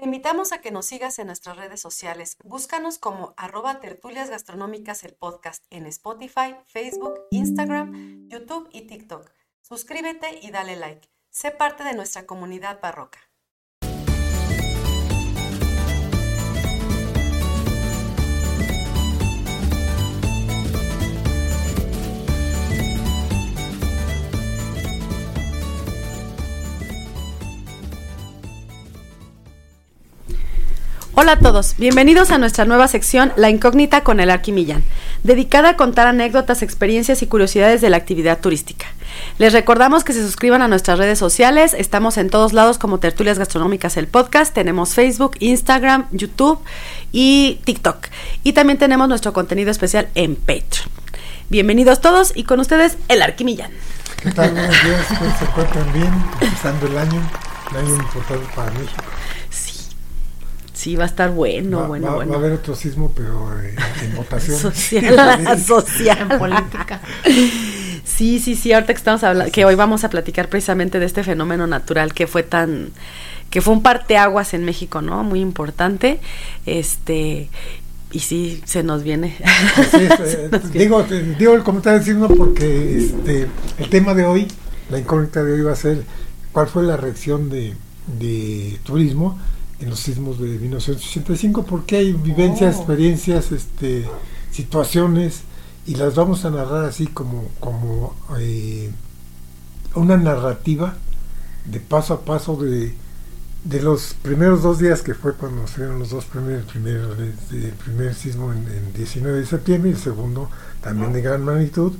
Te invitamos a que nos sigas en nuestras redes sociales. Búscanos como arroba tertulias gastronómicas el podcast en Spotify, Facebook, Instagram, YouTube y TikTok. Suscríbete y dale like. Sé parte de nuestra comunidad barroca. Hola a todos, bienvenidos a nuestra nueva sección La Incógnita con el Arquimillán, dedicada a contar anécdotas, experiencias y curiosidades de la actividad turística. Les recordamos que se suscriban a nuestras redes sociales, estamos en todos lados como Tertulias Gastronómicas el podcast, tenemos Facebook, Instagram, YouTube y TikTok. Y también tenemos nuestro contenido especial en Patreon. Bienvenidos todos y con ustedes el Arquimillán. ¿Qué tal? Buenos días, se encuentran bien, empezando el año, un año importante para México. Sí, va a estar bueno, va, bueno, va, bueno. Va a haber otro sismo, pero eh, en votación. social, social. En política. Sí, sí, sí, ahorita que estamos hablando, que hoy vamos a platicar precisamente de este fenómeno natural que fue tan, que fue un parteaguas en México, ¿no? Muy importante. Este, y sí, se nos viene. Así es, eh, nos digo, digo el comentario del signo porque este, el tema de hoy, la incógnita de hoy va a ser cuál fue la reacción de, de turismo en los sismos de 1985, porque hay vivencias, Oh. experiencias, este, situaciones, y las vamos a narrar así como, como eh, una narrativa de paso a paso de, de los primeros dos días que fue cuando se dieron los dos primeros, primero, el primer sismo en, en 19 de septiembre y el segundo también de gran magnitud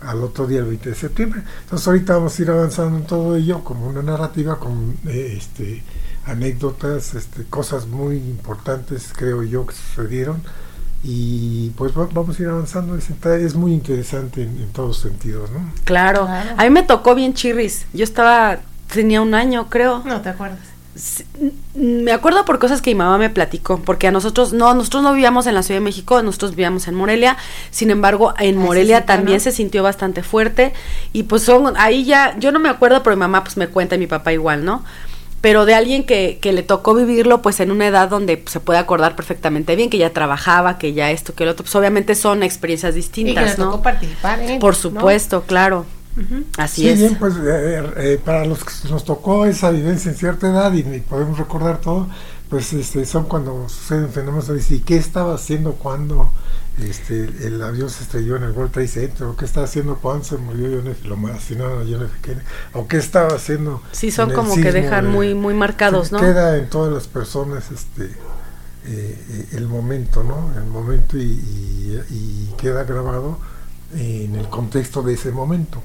al otro día el 20 de septiembre. Entonces ahorita vamos a ir avanzando en todo ello como una narrativa con eh, este anécdotas, este, cosas muy importantes creo yo que sucedieron y pues va- vamos a ir avanzando, es, es muy interesante en, en todos sentidos, ¿no? Claro. Claro. A mí me tocó bien chirris. Yo estaba, tenía un año, creo. No te acuerdas. Sí, Me acuerdo por cosas que mi mamá me platicó, porque a nosotros no, nosotros no vivíamos en la Ciudad de México, nosotros vivíamos en Morelia, sin embargo, en se Morelia sintió, también ¿no? se sintió bastante fuerte, y pues son, ahí ya, yo no me acuerdo, pero mi mamá pues me cuenta y mi papá igual, ¿no? Pero de alguien que, que le tocó vivirlo pues en una edad donde pues, se puede acordar perfectamente bien, que ya trabajaba, que ya esto, que lo otro, pues obviamente son experiencias Y que distintas, le ¿no? tocó participar, ¿eh? Por ¿No? supuesto, claro. Así sí, es. bien, pues eh, eh, para los que nos tocó esa vivencia en cierta edad y, y podemos recordar todo, pues este, son cuando suceden fenómenos ¿y qué estaba haciendo cuando este, el avión se estrelló en el World Trade Center? ¿O qué estaba haciendo cuando se murió John F. lo asesinaron a John F. Kennedy? ¿O qué estaba haciendo? Sí, son como que dejan de- muy, muy marcados, ¿no? Queda en todas las personas este eh, eh, el momento, ¿no? El momento y, y- y queda grabado en el contexto de ese momento.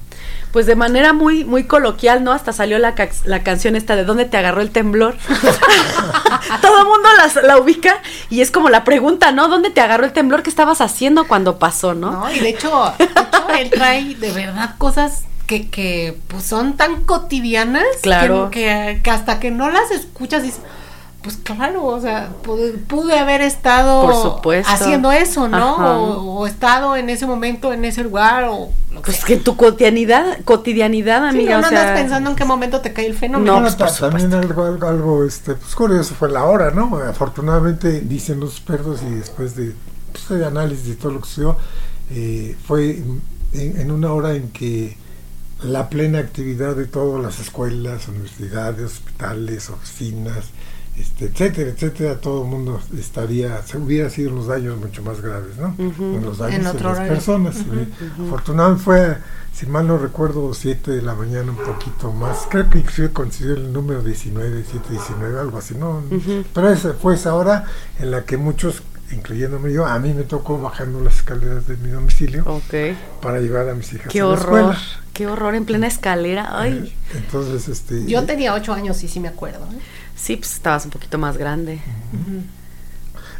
Pues de manera muy, muy coloquial, ¿no? Hasta salió la, ca- la canción esta de ¿Dónde te agarró el temblor? Todo el mundo las- la ubica y es como la pregunta, ¿no? ¿Dónde te agarró el temblor? ¿Qué estabas haciendo cuando pasó, no? ¿no? Y de hecho, de hecho, él trae de verdad cosas que, que pues son tan cotidianas Claro. que, que- que hasta que no las escuchas dices, pues claro, o sea, pude, pude haber estado Por supuesto. haciendo eso, ¿no? O, o estado en ese momento, en ese lugar, o lo que Pues sea. que tu cotidianidad, cotidianidad, Sí, amiga, no, no o sea, andas pensando en qué momento te cae el fenómeno. No, Bueno, pues, por ta- también algo, algo, algo, este, pues curioso fue la hora, ¿no? Afortunadamente, dicen los expertos y después de, pues, de análisis de todo lo que sucedió, eh, fue en, en una hora en que la plena actividad de todas las escuelas, universidades, hospitales, oficinas, este, etcétera, etcétera, todo el mundo estaría, se hubiera sido los daños mucho más graves, ¿no? Ujú. Los daños En de otro las horario. personas. eh, Afortunadamente fue, si mal no recuerdo, 7 de la mañana, un poquito más. Creo que inclusive coincidió el número 19, 7, 19, algo así, ¿no? Ujú. Pero esa fue esa hora en la que muchos, incluyéndome yo, a mí me tocó bajando las escaleras de mi domicilio Ok. para llevar a mis hijas Qué a la horror, escuela. qué horror en plena escalera. Ay, Entonces, este... Yo tenía ocho años y sí me acuerdo. ¿eh? Sí, pues estabas un poquito más grande.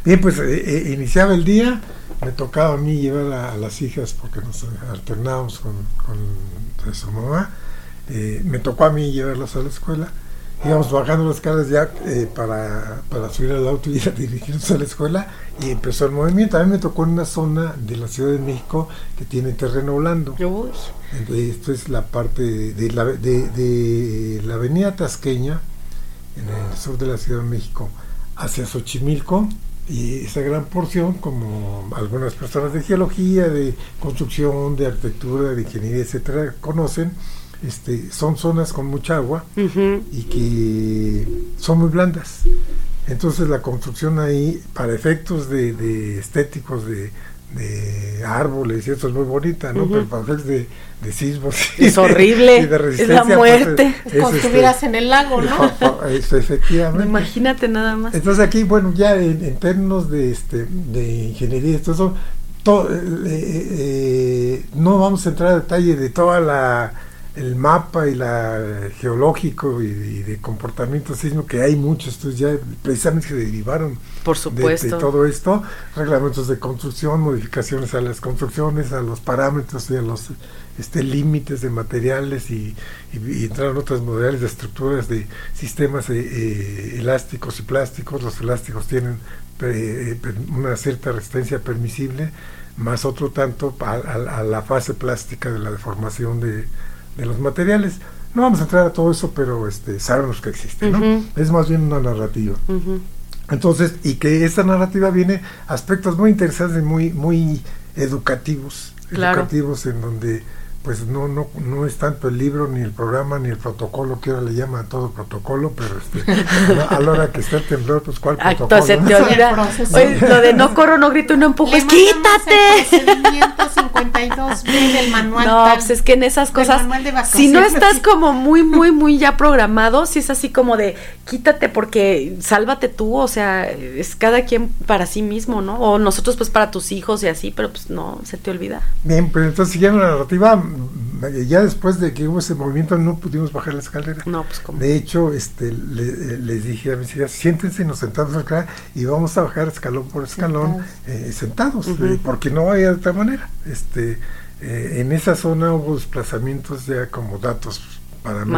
Bien, pues eh, eh, iniciaba el día, me tocaba a mí llevar a, a las hijas porque nos alternábamos con, con su mamá, eh, me tocó a mí llevarlas a la escuela, íbamos bajando las caras ya eh, para, para subir al auto y dirigirnos a la escuela y empezó el movimiento. A mí me tocó en una zona de la Ciudad de México que tiene terreno blando. Uy, Entonces, Esto es la parte de la, de, de la avenida Tasqueña, en el sur de la Ciudad de México, hacia Xochimilco y esa gran porción, como algunas personas de geología, de construcción, de arquitectura, de ingeniería, etcétera, conocen, este, son zonas con mucha agua y que son muy blandas. Entonces la construcción ahí, para efectos de, de estéticos, de, de árboles y eso es muy bonita, ¿no? Pero para efectos de, de sismos es horrible, y de es la muerte. pues, es, Como este, estuvieras en el lago, ¿no? eso, efectivamente. Imagínate nada más. Entonces aquí, bueno, ya en, en términos de, este, de ingeniería, eso, to- eh, eh, no vamos a entrar a detalle de toda la el mapa y la eh, geológico y, y de comportamiento sísmico que hay muchos estudios ya precisamente que derivaron Por de- supuesto. de, todo esto, reglamentos de construcción, modificaciones a las construcciones, a los parámetros y a los este límites de materiales y, y, y entraron otras modalidades de estructuras de sistemas eh, eh, elásticos y plásticos. Los elásticos tienen eh, una cierta resistencia permisible, más otro tanto a, a- a la fase plástica de la deformación de, de los materiales. No vamos a entrar a todo eso, pero este, sabemos que existe, ¿no? Es más bien una narrativa. Entonces, y que esta narrativa viene aspectos muy interesantes y muy, muy educativos, Claro. educativos en donde pues no, no, no es tanto el libro, ni el programa, ni el protocolo, que ahora le llaman todo protocolo, pero este, a, la hora que está el temblor, pues cuál Acto, protocolo. se te olvida. Oye, lo de no corro, no grito, no empujo, quítate. El procedimiento 52 del manual. No, tal. pues es que en esas cosas, manual de si no estás como muy, muy, muy ya programado, si es así como de quítate porque sálvate tú, o sea, es cada quien para sí mismo, ¿no? O nosotros pues para tus hijos y así, pero pues no, se te olvida. Bien, pero entonces siguiendo la narrativa, ya después de que hubo ese movimiento no pudimos bajar la escalera. No, pues como. De hecho, este, le- eh, les dije a mis hijas, siéntense, nos sentamos acá y vamos a bajar escalón por escalón eh, sentados, eh, porque no había de otra manera. Este, eh, en esa zona hubo desplazamientos ya como datos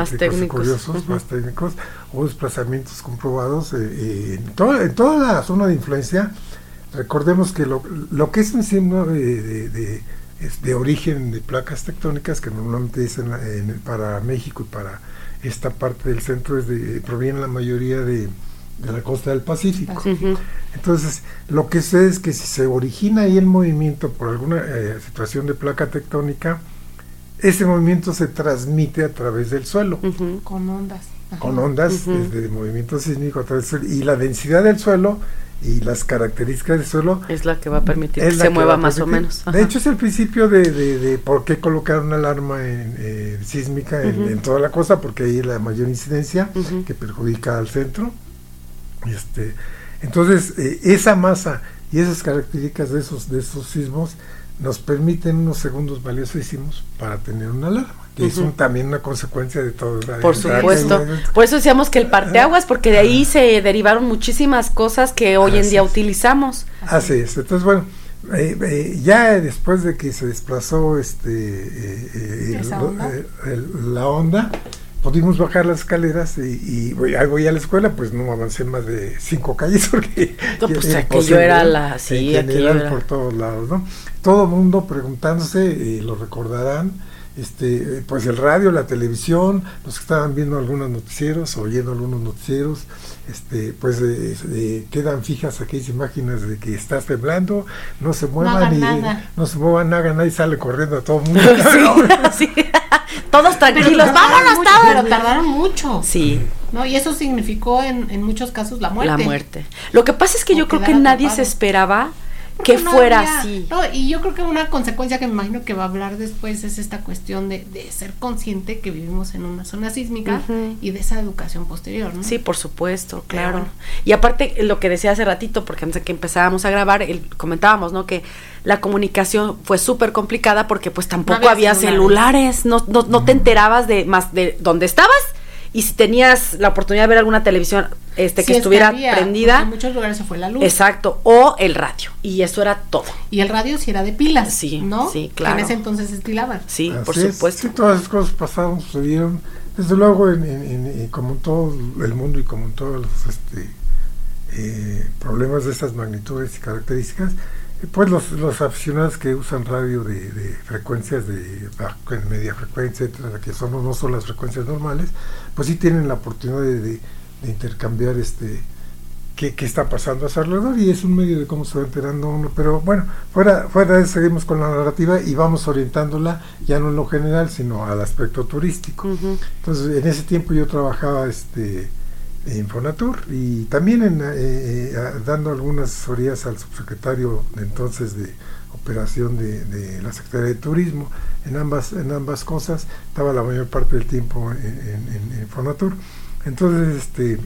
y técnicos, curiosos, más técnicos, hubo desplazamientos comprobados eh, en, toda, en toda la zona de influencia. Recordemos que lo, lo que es un signo de, de- de- es de origen de placas tectónicas que normalmente dicen en, para México y para esta parte del centro es de, provienen la mayoría de, de la costa del Pacífico. Entonces, lo que sé es que si se origina ahí el movimiento por alguna eh, situación de placa tectónica, ese movimiento se transmite a través del suelo. Con ondas. Ajá. con ondas desde el movimiento sísmico a través del suelo. Y la densidad del suelo y las características del suelo Es la que va a permitir que se mueva más o menos. De hecho, es el principio de, de- de por qué colocar una alarma en, eh, sísmica en, toda la cosa, porque ahí hay la mayor incidencia que perjudica al centro. Este, entonces, eh, esa masa y esas características de esos, de esos sismos nos permiten unos segundos valiosísimos para tener una alarma, que es un- también una consecuencia de todo. Por supuesto. Por eso decíamos que el parteaguas, porque de ahí se derivaron muchísimas cosas que hoy en día es. utilizamos. Así es. Entonces, bueno, eh, eh, ya después de que se desplazó este eh, eh, ¿Esa el- onda? eh, el- la onda, pudimos bajar las escaleras y, y voy, voy a la escuela, pues no avancé más de cinco calles porque No, pues, era aquello era la- sí, En general era- por todos lados, ¿no? Todo el mundo preguntándose, eh, lo recordarán, este, pues el radio, la televisión, los que estaban viendo algunos noticieros, oyendo algunos noticieros, este, pues eh, eh, quedan fijas aquellas imágenes de que estás temblando, no se muevan hagan y nada. no se muevan, hagan nada y sale corriendo a todo el mundo. Sí, sí. Todos tranquilos, tardaron vámonos mucho, todos. Pero tardaron mucho. Sí, ¿no? Y eso significó en, en muchos casos la muerte. la muerte. Lo que pasa es que O yo creo que nadie se esperaba que no fuera había- así. no, y yo creo que una consecuencia que me imagino que va a hablar después es esta cuestión de, de ser consciente que vivimos en una zona sísmica y de esa educación posterior, ¿no? Sí, por supuesto, claro. Y aparte, lo que decía hace ratito, porque antes de que empezábamos a grabar, el- comentábamos, ¿no? Que la comunicación fue súper complicada porque pues tampoco había había celulares, celulares. no, no, no te enterabas de más de dónde estabas y si tenías la oportunidad de ver alguna televisión este que es estuviera prendida, En muchos lugares se fue la luz. exacto, o el radio, y eso era todo. Y el radio sí era de pilas, Sí, ¿no? sí, Que claro. en ese entonces estilaban. Sí, por Así es, supuesto. sí, todas esas cosas pasaron, sucedieron. Desde luego, en, en- en- en- como en todo el mundo y como en todos los este, eh, problemas de estas magnitudes y características, pues los, los aficionados que usan radio de, de frecuencias de media frecuencia, etcétera, que son no son las frecuencias normales, pues sí tienen la oportunidad de, de- de intercambiar este qué, qué está pasando a su alrededor y es un medio de cómo se va enterando uno. Pero bueno, fuera, fuera de eso seguimos con la narrativa y vamos orientándola ya no en lo general, sino al aspecto turístico. Entonces, en ese tiempo yo trabajaba este, en Fonatur y también en, eh, eh, a- dando algunas asesorías al subsecretario de entonces de operación de, de la Secretaría de Turismo. En ambas, en ambas cosas estaba la mayor parte del tiempo en, en- en- en Fonatur. Entonces, este,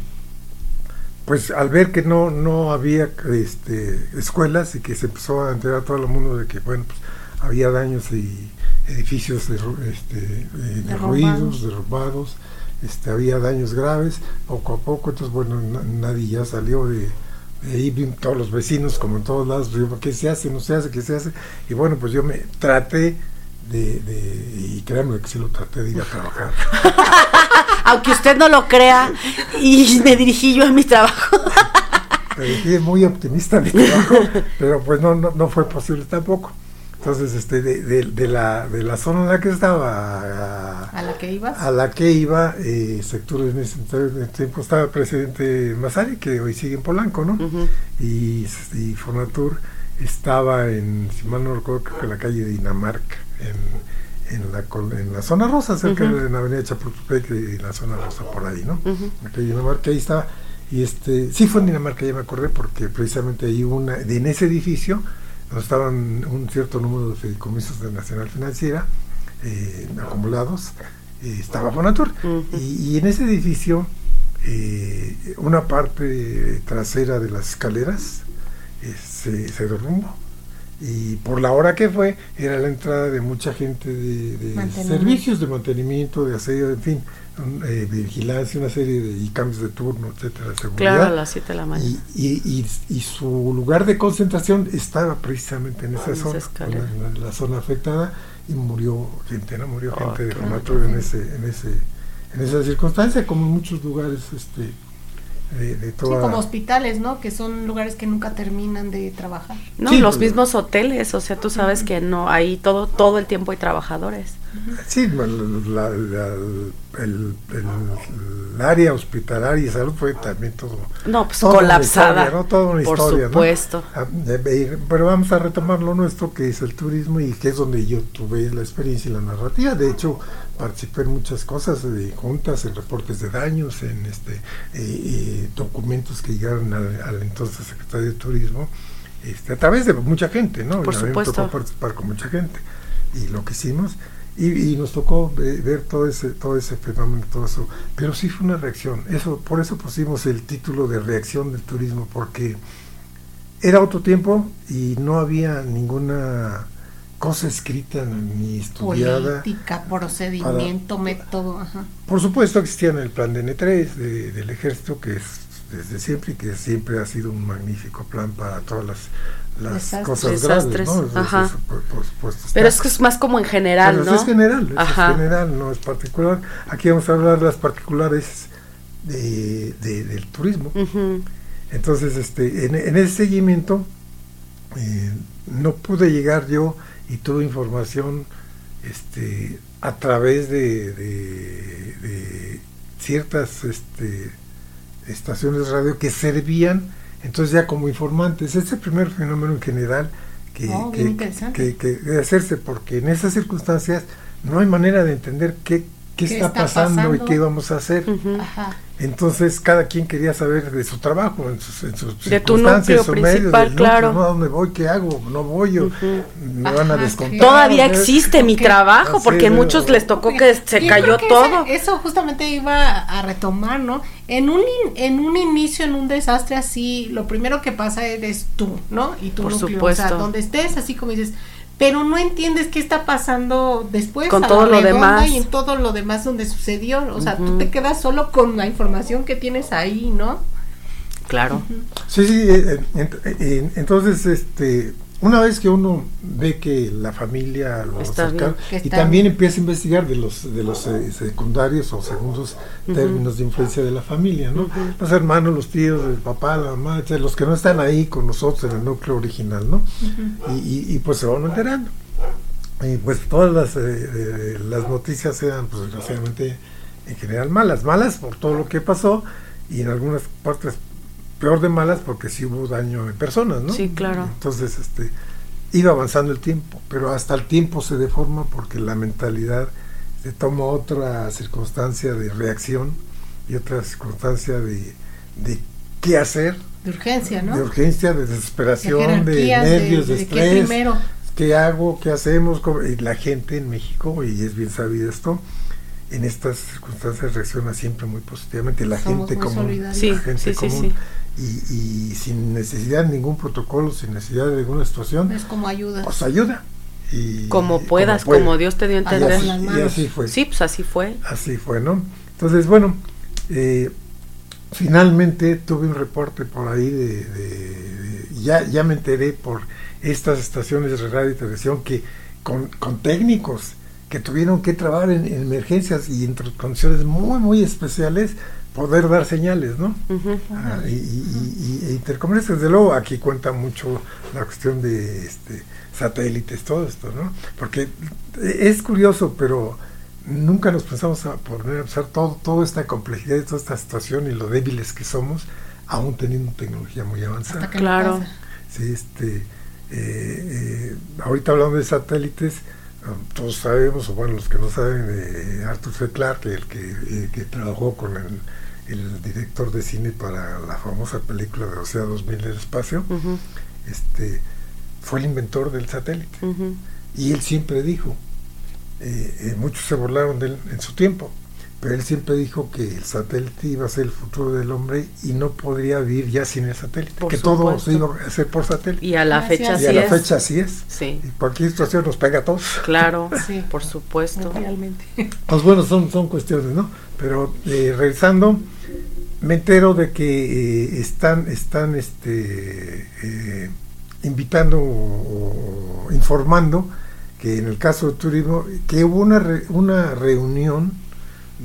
pues al ver que no, no había este, escuelas y que se empezó a enterar todo el mundo de que, bueno, pues había daños y edificios derru- este, eh, derruidos, Derrumbados. Este, había daños graves, poco a poco, entonces, bueno, na- nadie ya salió de, de ahí, todos los vecinos, como en todos lados, digo, ¿qué se hace? ¿No se hace? ¿Qué se hace? Y bueno, pues yo me traté de, de y créanme que sí lo traté de ir a trabajar. Aunque usted no lo crea, y me dirigí yo a mi trabajo. Me dejé muy optimista mi trabajo, pero pues no, no, no fue posible tampoco. Entonces, este, de, de, de la, de la zona en la que estaba a, a la que ibas. a la que iba, eh, sector en ese en tiempo estaba el presidente Masari, que hoy sigue en Polanco, ¿no? Ujú. y, y Fonatur estaba en, si mal no recuerdo, creo que en la calle Dinamarca, en, en, la, en la zona rosa, cerca de la avenida Chapultepec y la zona rosa por ahí, ¿no? La calle Dinamarca, ahí estaba. Y este, sí fue en Dinamarca, ya me acordé, porque precisamente ahí una, en ese edificio, donde estaban un cierto número de fideicomisos de Nacional Financiera eh, acumulados, eh, estaba Fonatur. Y, y en ese edificio, eh, una parte trasera de las escaleras eh, se, se derrumbó. Y por la hora que fue, era la entrada de mucha gente de, servicios de mantenimiento, de asedio, en fin, un, eh, vigilancia, una serie de y cambios de turno, etcétera, seguridad. Claro, a las 7 de la mañana. Y, y, y, y su lugar de concentración estaba precisamente en esa zona, en la, la zona afectada, y murió gente, ¿no? Murió Oh, gente de claro. En ese, en ese, en esa circunstancia, como en muchos lugares este de, de Sí, toda como hospitales, ¿no? Que son lugares que nunca terminan de trabajar. No, Sí, los pues, mismos hoteles, o sea, tú sabes que no, ahí todo, todo el tiempo hay trabajadores. Sí, la- la- el, el- el área hospitalaria y salud fue también todo. No, pues toda una colapsada. historia, ¿no? Toda una por historia, ¿no? supuesto. Ah, Pero vamos a retomar lo nuestro, que es el turismo y que es donde yo tuve la experiencia y la narrativa. De hecho, participé en muchas cosas, de juntas, en reportes de daños, en este eh, eh, documentos que llegaron al, al entonces secretario de Turismo, este, a través de mucha gente, ¿no? Por supuesto. tocó participar con mucha gente. Y lo que hicimos, y, y nos tocó ve- ver todo ese todo ese fenómeno todo eso pero sí fue una reacción eso por eso pusimos el título de reacción del turismo porque era otro tiempo y no había ninguna cosa escrita ni estudiada Política, procedimiento, método, ajá. por supuesto existían el plan de N3 de- del ejército que es desde siempre y que siempre ha sido un magnífico plan para todas las, las Desastres. cosas Desastres, graves, ¿no? Eso- ajá. eso por, por supuesto Pero es que es más como en general, Pero ¿no? es general, eso Ajá. es general, no es particular. Aquí vamos a hablar de las particulares de, de- del turismo. Entonces, este, en, en ese seguimiento eh, no pude llegar yo y tuve información este, a través de, de- de ciertas este, estaciones de radio que servían entonces ya como informantes. Es el primer fenómeno en general que, Oh, que- que- que debe hacerse, porque en esas circunstancias no hay manera de entender qué, qué, ¿Qué está, está pasando, y qué vamos a hacer. Ajá. Entonces cada quien quería saber de su trabajo, en sus, en sus De tu circunstancias, núcleo su medio, principal, núcleo, claro. ¿no? ¿A dónde voy? ¿Qué hago? ¿No voy? o Ujú. ¿Me van a descontar? Todavía existe mi trabajo, porque a es, muchos les tocó que se Yo cayó creo que todo. ese- eso justamente iba a retomar, ¿no? En un, in- en un inicio, en un desastre así, lo primero que pasa eres tú, ¿no? Y tu Por núcleo, supuesto. O sea, donde estés, así como dices, pero no entiendes qué está pasando después Con a todo la lo demás. y en todo lo demás donde sucedió. O sea, tú Ujú. te quedas solo con la información que tienes ahí, ¿no? Claro. Sí, sí, eh, ent- eh, entonces, este, una vez que uno ve que la familia lo Está cerca- bien, y también bien. empieza a investigar de los de los eh, secundarios o segundos términos de influencia de la familia, ¿no? Los hermanos, los tíos, el papá, la mamá, etcétera, los que no están ahí con nosotros en el núcleo original, ¿no? y, y- y, pues se van enterando. Y pues todas las, eh, eh, las noticias eran, pues desgraciadamente, en general malas. Malas por todo lo que pasó y en algunas partes peor de malas porque sí hubo daño en personas, ¿no? Sí, claro. Entonces, este, iba avanzando el tiempo, pero hasta el tiempo se deforma porque la mentalidad se toma otra circunstancia de reacción y otra circunstancia de, de qué hacer. De urgencia, ¿no? De urgencia, de desesperación, de, nervios, de, estrés. Qué, hago? ¿Qué hacemos? Y la gente en México, y es bien sabido esto, en estas circunstancias reacciona siempre muy positivamente. La gente común. la gente común. Y, y, sin necesidad de ningún protocolo, sin necesidad de ninguna situación. Es como ayuda. Pues ayuda. Y, como puedas, como, Dios te dio a entender. Y así, fue. Sí, pues así fue. Así fue, ¿no? Entonces, bueno, eh, finalmente tuve un reporte por ahí de, ya, ya me enteré por estas estaciones de radio y televisión que con, con técnicos que tuvieron que trabajar en, emergencias y en condiciones muy, muy especiales, poder dar señales, ¿no? Ah, y, y, y, desde luego, aquí cuenta mucho la cuestión de este, satélites, todo esto, ¿no? Porque es curioso, pero nunca nos pensamos a poner a pensar todo, toda esta complejidad y toda esta situación y lo débiles que somos, aún teniendo tecnología muy avanzada. Claro. Sí, este, eh, eh, ahorita hablando de satélites, um, todos sabemos, o bueno, los que no saben, de Arthur C. Clarke, el que, eh, que trabajó con el, el, director de cine para la famosa película de Océano 2000 del espacio, este, fue el inventor del satélite. Y él siempre dijo, eh, eh, muchos se burlaron de él en su tiempo, pero él siempre dijo que el satélite iba a ser el futuro del hombre y no podría vivir ya sin el satélite, que todo se iba a hacer por satélite. Y a la fecha así es. Y a la fecha así es. Sí. Y cualquier situación nos pega a todos. Claro, sí. por supuesto. Realmente. Pues bueno, son, son cuestiones, ¿no? Pero eh, regresando, me entero de que están, están este, invitando o informando que en el caso de turismo, que hubo una, una reunión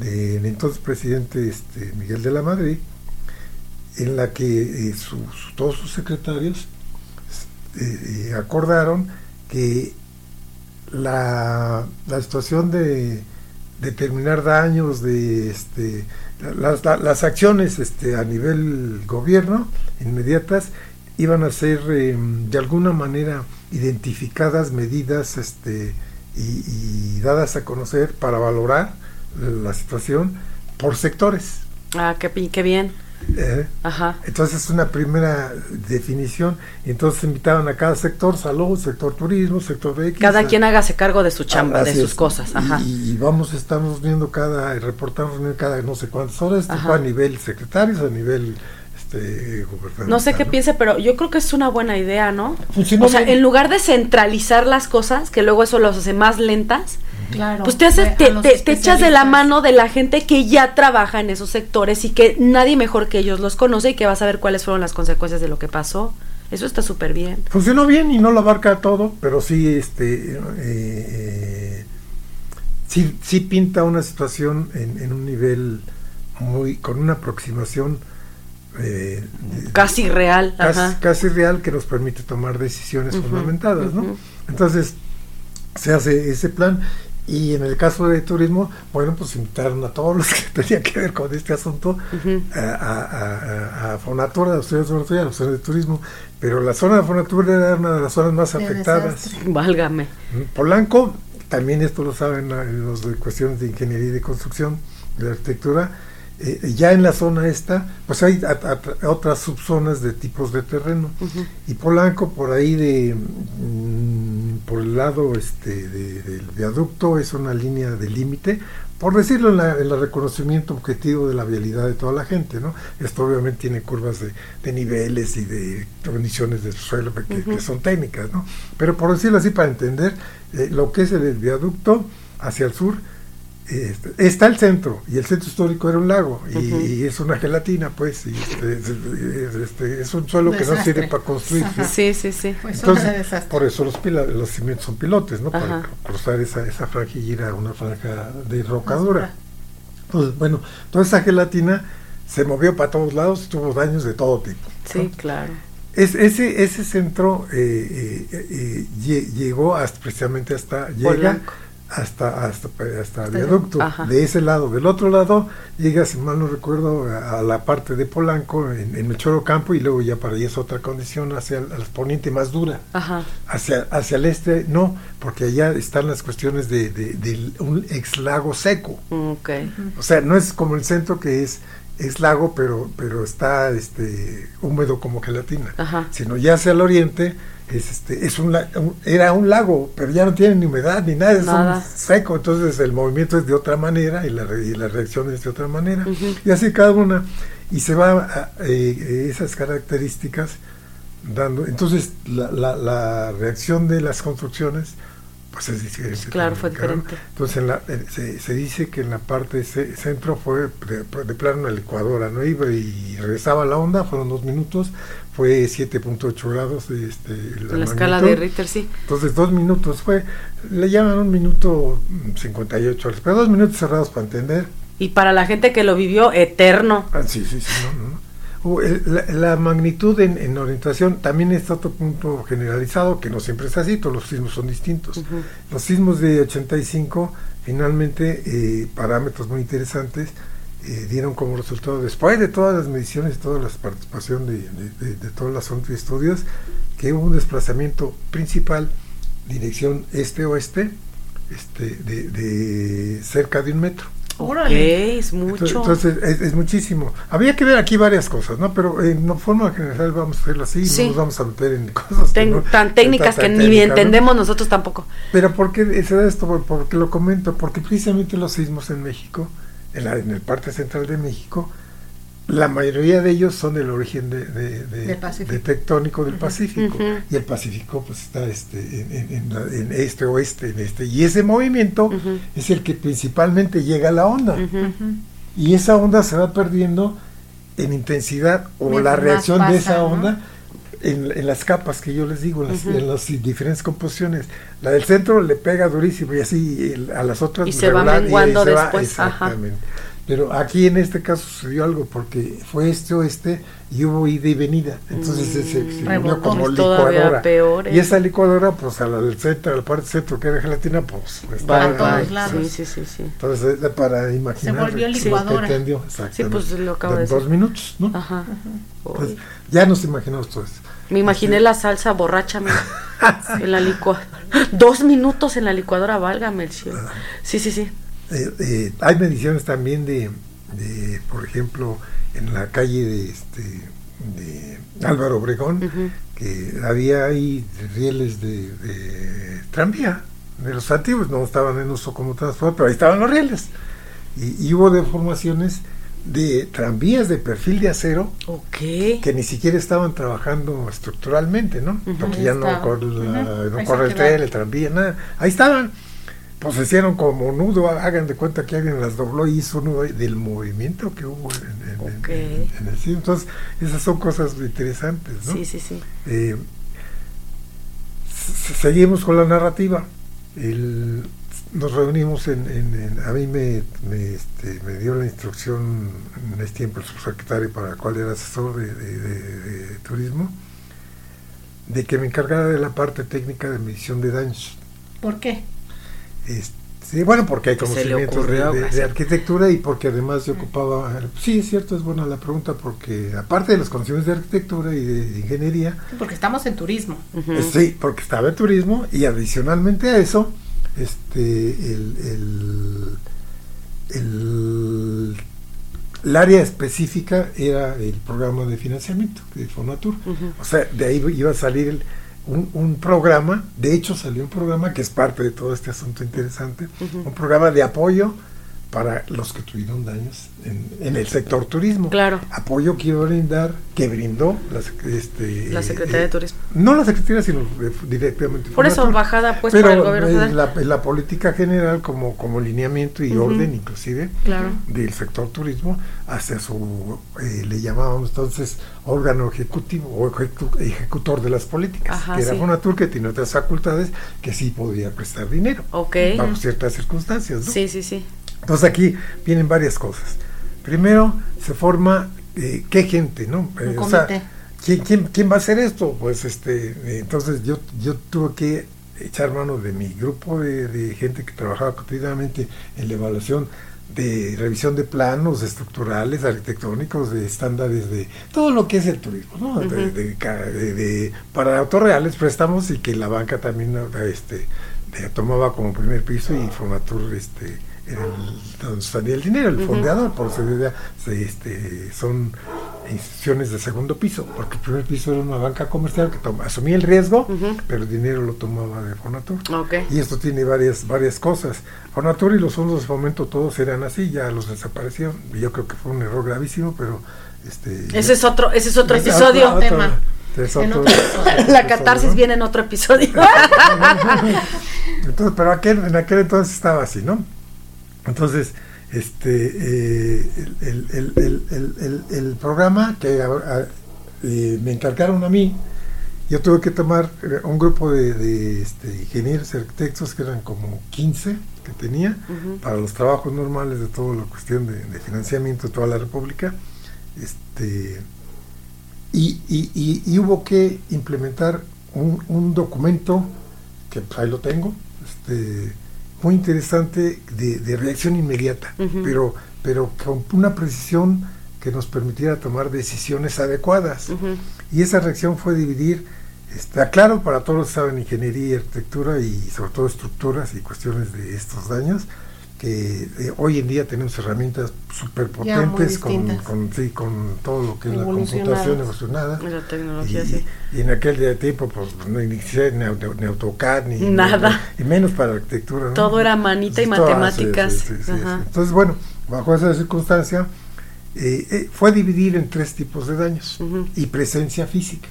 del entonces presidente este, Miguel de la Madrid, en la que eh, todos sus secretarios eh, eh, acordaron que la, la situación de determinar daños, de este, las, las acciones este, a nivel gobierno inmediatas iban a ser em, de alguna manera identificadas, medidas este, y, dadas a conocer para valorar la situación por sectores. Ah, qué, qué bien. Eh, Ajá. Entonces es una primera definición. Entonces invitaron a cada sector, salud, sector turismo, sector de X. Cada quien hágase cargo de su chamba, de sus cosas. Ajá. Y, vamos, estamos viendo cada, reportamos cada no sé cuántas horas, a nivel secretarios, a nivel este, no sé qué piense, pero yo creo que es una buena idea, ¿no? o sea, en lugar de centralizar las cosas, que luego eso los hace más lentas, pues te, haces, te, te, echas de la mano de la gente que ya trabaja en esos sectores y que nadie mejor que ellos los conoce y que va a saber cuáles fueron las consecuencias de lo que pasó. Eso está súper bien. Funcionó bien y no lo abarca todo, pero sí, este, eh, eh, sí, sí pinta una situación en, en un nivel muy, con una aproximación eh, casi real. Casi, real que nos permite tomar decisiones fundamentadas, ¿no? Entonces, se hace ese plan y en el caso de turismo, bueno, pues invitaron a todos los que tenían que ver con este asunto a, a, a, Fonatura, a los estudiantes de a los de turismo, pero la zona de Fonatura era una de las zonas más afectadas. Válgame. Polanco, también esto lo saben los de cuestiones de ingeniería y de construcción, de arquitectura, eh, ya en la zona esta, pues hay otras subzonas de tipos de terreno. Y Polanco, por ahí de, mm, por el lado este del viaducto, es una línea de límite, por decirlo en, el reconocimiento objetivo de la vialidad de toda la gente, ¿no? Esto obviamente tiene curvas de, niveles y de condiciones de suelo que, son técnicas, ¿no? Pero por decirlo así, para entender, eh, lo que es el viaducto hacia el sur, este, está el centro y el centro histórico era un lago y, es una gelatina pues y este, este, es un suelo que no sirve para construir. Sí sí sí. Pues entonces por eso los los cimientos son pilotes no para cruzar esa esa franja y ir a una franja de rocadura. Entonces bueno toda esa gelatina se movió para todos lados tuvo daños de todo tipo sí claro. Es, ese ese centro eh, eh, eh, llegó hasta precisamente hasta llega hasta hasta, hasta el viaducto de ese lado del otro lado llega si mal no recuerdo a, la parte de Polanco en, el Choro Campo y luego ya para allá es otra condición hacia el, poniente más dura. Hacia hacia el este no porque allá están las cuestiones de, de, un ex lago seco. Okay. o sea no es como el centro que es es lago pero pero está este húmedo como gelatina sino ya hacia el oriente es este es un, era un lago pero ya no tiene ni humedad ni nada, es un seco entonces el movimiento es de otra manera y la, y la reacción es de otra manera. Y así cada una y se va a, eh, esas características dando entonces la, la, la, reacción de las construcciones pues es diferente claro fue diferente. Entonces la, se, se, dice que en la parte centro fue de, de plano la licuadora no iba y regresaba la onda fueron dos minutos fue 7.8 grados de este, la, escala de Richter, sí. Entonces, dos minutos fue, le llaman un minuto 58 horas, pero dos minutos cerrados para entender. Y para la gente que lo vivió, eterno. Ah, sí, sí, sí, no, no. La, magnitud en, orientación también es otro punto generalizado, que no siempre es así, todos los sismos son distintos. Los sismos de 85, finalmente, eh, parámetros muy interesantes, eh, dieron como resultado, después de todas las mediciones, toda la participación de, de, de, todas las estudios, que hubo un desplazamiento principal, dirección este-oeste, este, de, cerca de un metro. Órale. es mucho. Entonces, es, muchísimo. Había que ver aquí varias cosas, ¿no? Pero en forma general vamos a hacerlo así, no nos vamos a meter en cosas tan técnicas que ni entendemos nosotros tampoco. Pero ¿por qué se da esto? ¿Por qué lo comento? Porque precisamente los sismos en México en, la, en el parte central de México, la mayoría de ellos son del origen de, de, tectónico del Pacífico. y el Pacífico pues está este en, en, este oeste en este. Y ese movimiento es el que principalmente llega a la onda. Y esa onda se va perdiendo en intensidad o la reacción de esa onda en, las capas que yo les digo, en las, diferentes composiciones. La del centro le pega durísimo y así a las otras y se va menguando después. exactamente. Pero aquí en este caso sucedió algo porque fue este oeste y hubo ida y venida. Entonces se, se, mm, como licuadora. Peor, Y esa licuadora, pues a la del centro, a la parte centro que era gelatina, pues estaba todos lados. Sí, sí, sí, Entonces, para imaginar. Se volvió licuadora. Sí, pues lo acabo de decir. Dos minutos, ¿no? Ajá. Pues, ya nos imaginamos todo eso. Me imaginé la salsa borracha en la licuadora. Dos minutos en la licuadora, válgame el cielo. Sí, sí, sí. Eh, eh, hay mediciones también de, de, por ejemplo, en la calle de, este, de Álvaro Obregón, que había ahí rieles de, de, tranvía, de los antiguos, no estaban en uso como transporte, pero ahí estaban los rieles. Y, y hubo deformaciones de tranvías de perfil de acero que ni siquiera estaban trabajando estructuralmente, ¿no? Porque ya no, no corre el tren, el tranvía, nada. Ahí estaban. Pues se hicieron como nudo, hagan de cuenta que alguien las dobló y hizo nudo del movimiento que hubo en, el sitio. Entonces, esas son cosas interesantes, ¿no? Sí, sí, sí. Eh, seguimos con la narrativa. El, nos reunimos en, a mí me, este, me, dio la instrucción en ese tiempo el subsecretario para el cual era asesor de, turismo de que me encargara de la parte técnica de medición de daños. ¿por qué? Este, bueno porque hay conocimientos de, arquitectura y porque además yo ocupaba sí es cierto es buena la pregunta porque aparte de los conocimientos de arquitectura y de, ingeniería porque estamos en turismo. Sí porque estaba en turismo y adicionalmente a eso este el, el, el, área específica era el programa de financiamiento de Fonatur. O sea, de ahí iba a salir un, un, programa, de hecho salió un programa que es parte de todo este asunto interesante, un programa de apoyo para los que tuvieron daños en, el sector turismo. Claro. Apoyo que iba a brindar, que brindó la, este, la Secretaría de eh, Turismo. No la Secretaría, sino directamente. Por eso, bajada pues para el gobierno La, la, política general como, como lineamiento y orden inclusive claro. del sector turismo hacia su, eh, le llamábamos entonces órgano ejecutivo o ejecutor de las políticas, que era Fonatur, que tiene otras facultades que sí podía prestar dinero. Ok. Bajo ciertas circunstancias, ¿no? Sí, sí, sí. Entonces aquí vienen varias cosas. Primero se forma eh, qué gente, ¿no? Eh, o sea, ¿quién, quién, quién, va a hacer esto? Pues este, entonces yo, yo tuve que echar mano de mi grupo de, de gente que trabajaba cotidianamente en la evaluación de revisión de planos estructurales, arquitectónicos, de estándares de todo lo que es el turismo, ¿no? de, de, de, de, para autorreales préstamos y que la banca también este, tomaba como primer piso y Fonatur este, era el, donde salía el dinero, el fondeador, por eso se, este, son instituciones de segundo piso, porque el primer piso era una banca comercial que toma, asumía el riesgo, pero el dinero lo tomaba de Fonatur. Okay. Y esto tiene varias varias cosas. Fonatur y los fondos de fomento todos eran así, ya los desaparecieron. Y yo creo que fue un error gravísimo, pero este ese es otro ese es otro episodio. Otro, tema. Otro, la catarsis viene en otro episodio. entonces, pero aquel, en aquel entonces estaba así, ¿no? Entonces, este eh, el, el, el, el, programa que eh, me encargaron a mí, yo tuve que tomar un grupo de, de este, ingenieros y arquitectos que eran como 15 que tenía uh -huh. para los trabajos normales de toda la cuestión de, de, financiamiento de toda la República. Este, y, y, y, y hubo que implementar un, un, documento que pues, ahí lo tengo, este, muy interesante de, de reacción inmediata, uh -huh. pero, pero con una precisión que nos permitiera tomar decisiones adecuadas. Uh -huh. Y esa reacción fue dividir, está claro para todos los que saben ingeniería y arquitectura y sobre todo estructuras y cuestiones de estos daños, que eh, hoy en día tenemos herramientas súper potentes con, con, sí, con todo lo que es la computación evolucionada. La tecnología, y, sí. y en aquel día de tiempo, pues no existía ni, ni, AutoCAD, ni nada. Ni, y menos para arquitectura. ¿no? Todo era manita y matemáticas. Sí, sí, Entonces, bueno, bajo esa circunstancia, eh, eh, fue dividir en tres tipos de daños uh -huh. y presencia física.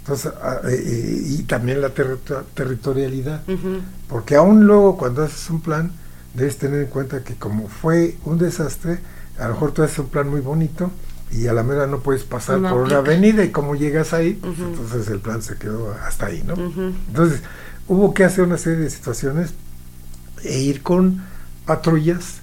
Entonces, eh, y también la ter territorialidad. Uh -huh. Porque aún luego, cuando haces un plan, debes tener en cuenta que como fue un desastre, a lo mejor tú haces un plan muy bonito y a la mera no puedes pasar no por aplica. una avenida y como llegas ahí, pues uh -huh. entonces el plan se quedó hasta ahí, ¿no? Uh -huh. Entonces hubo que hacer una serie de situaciones e ir con patrullas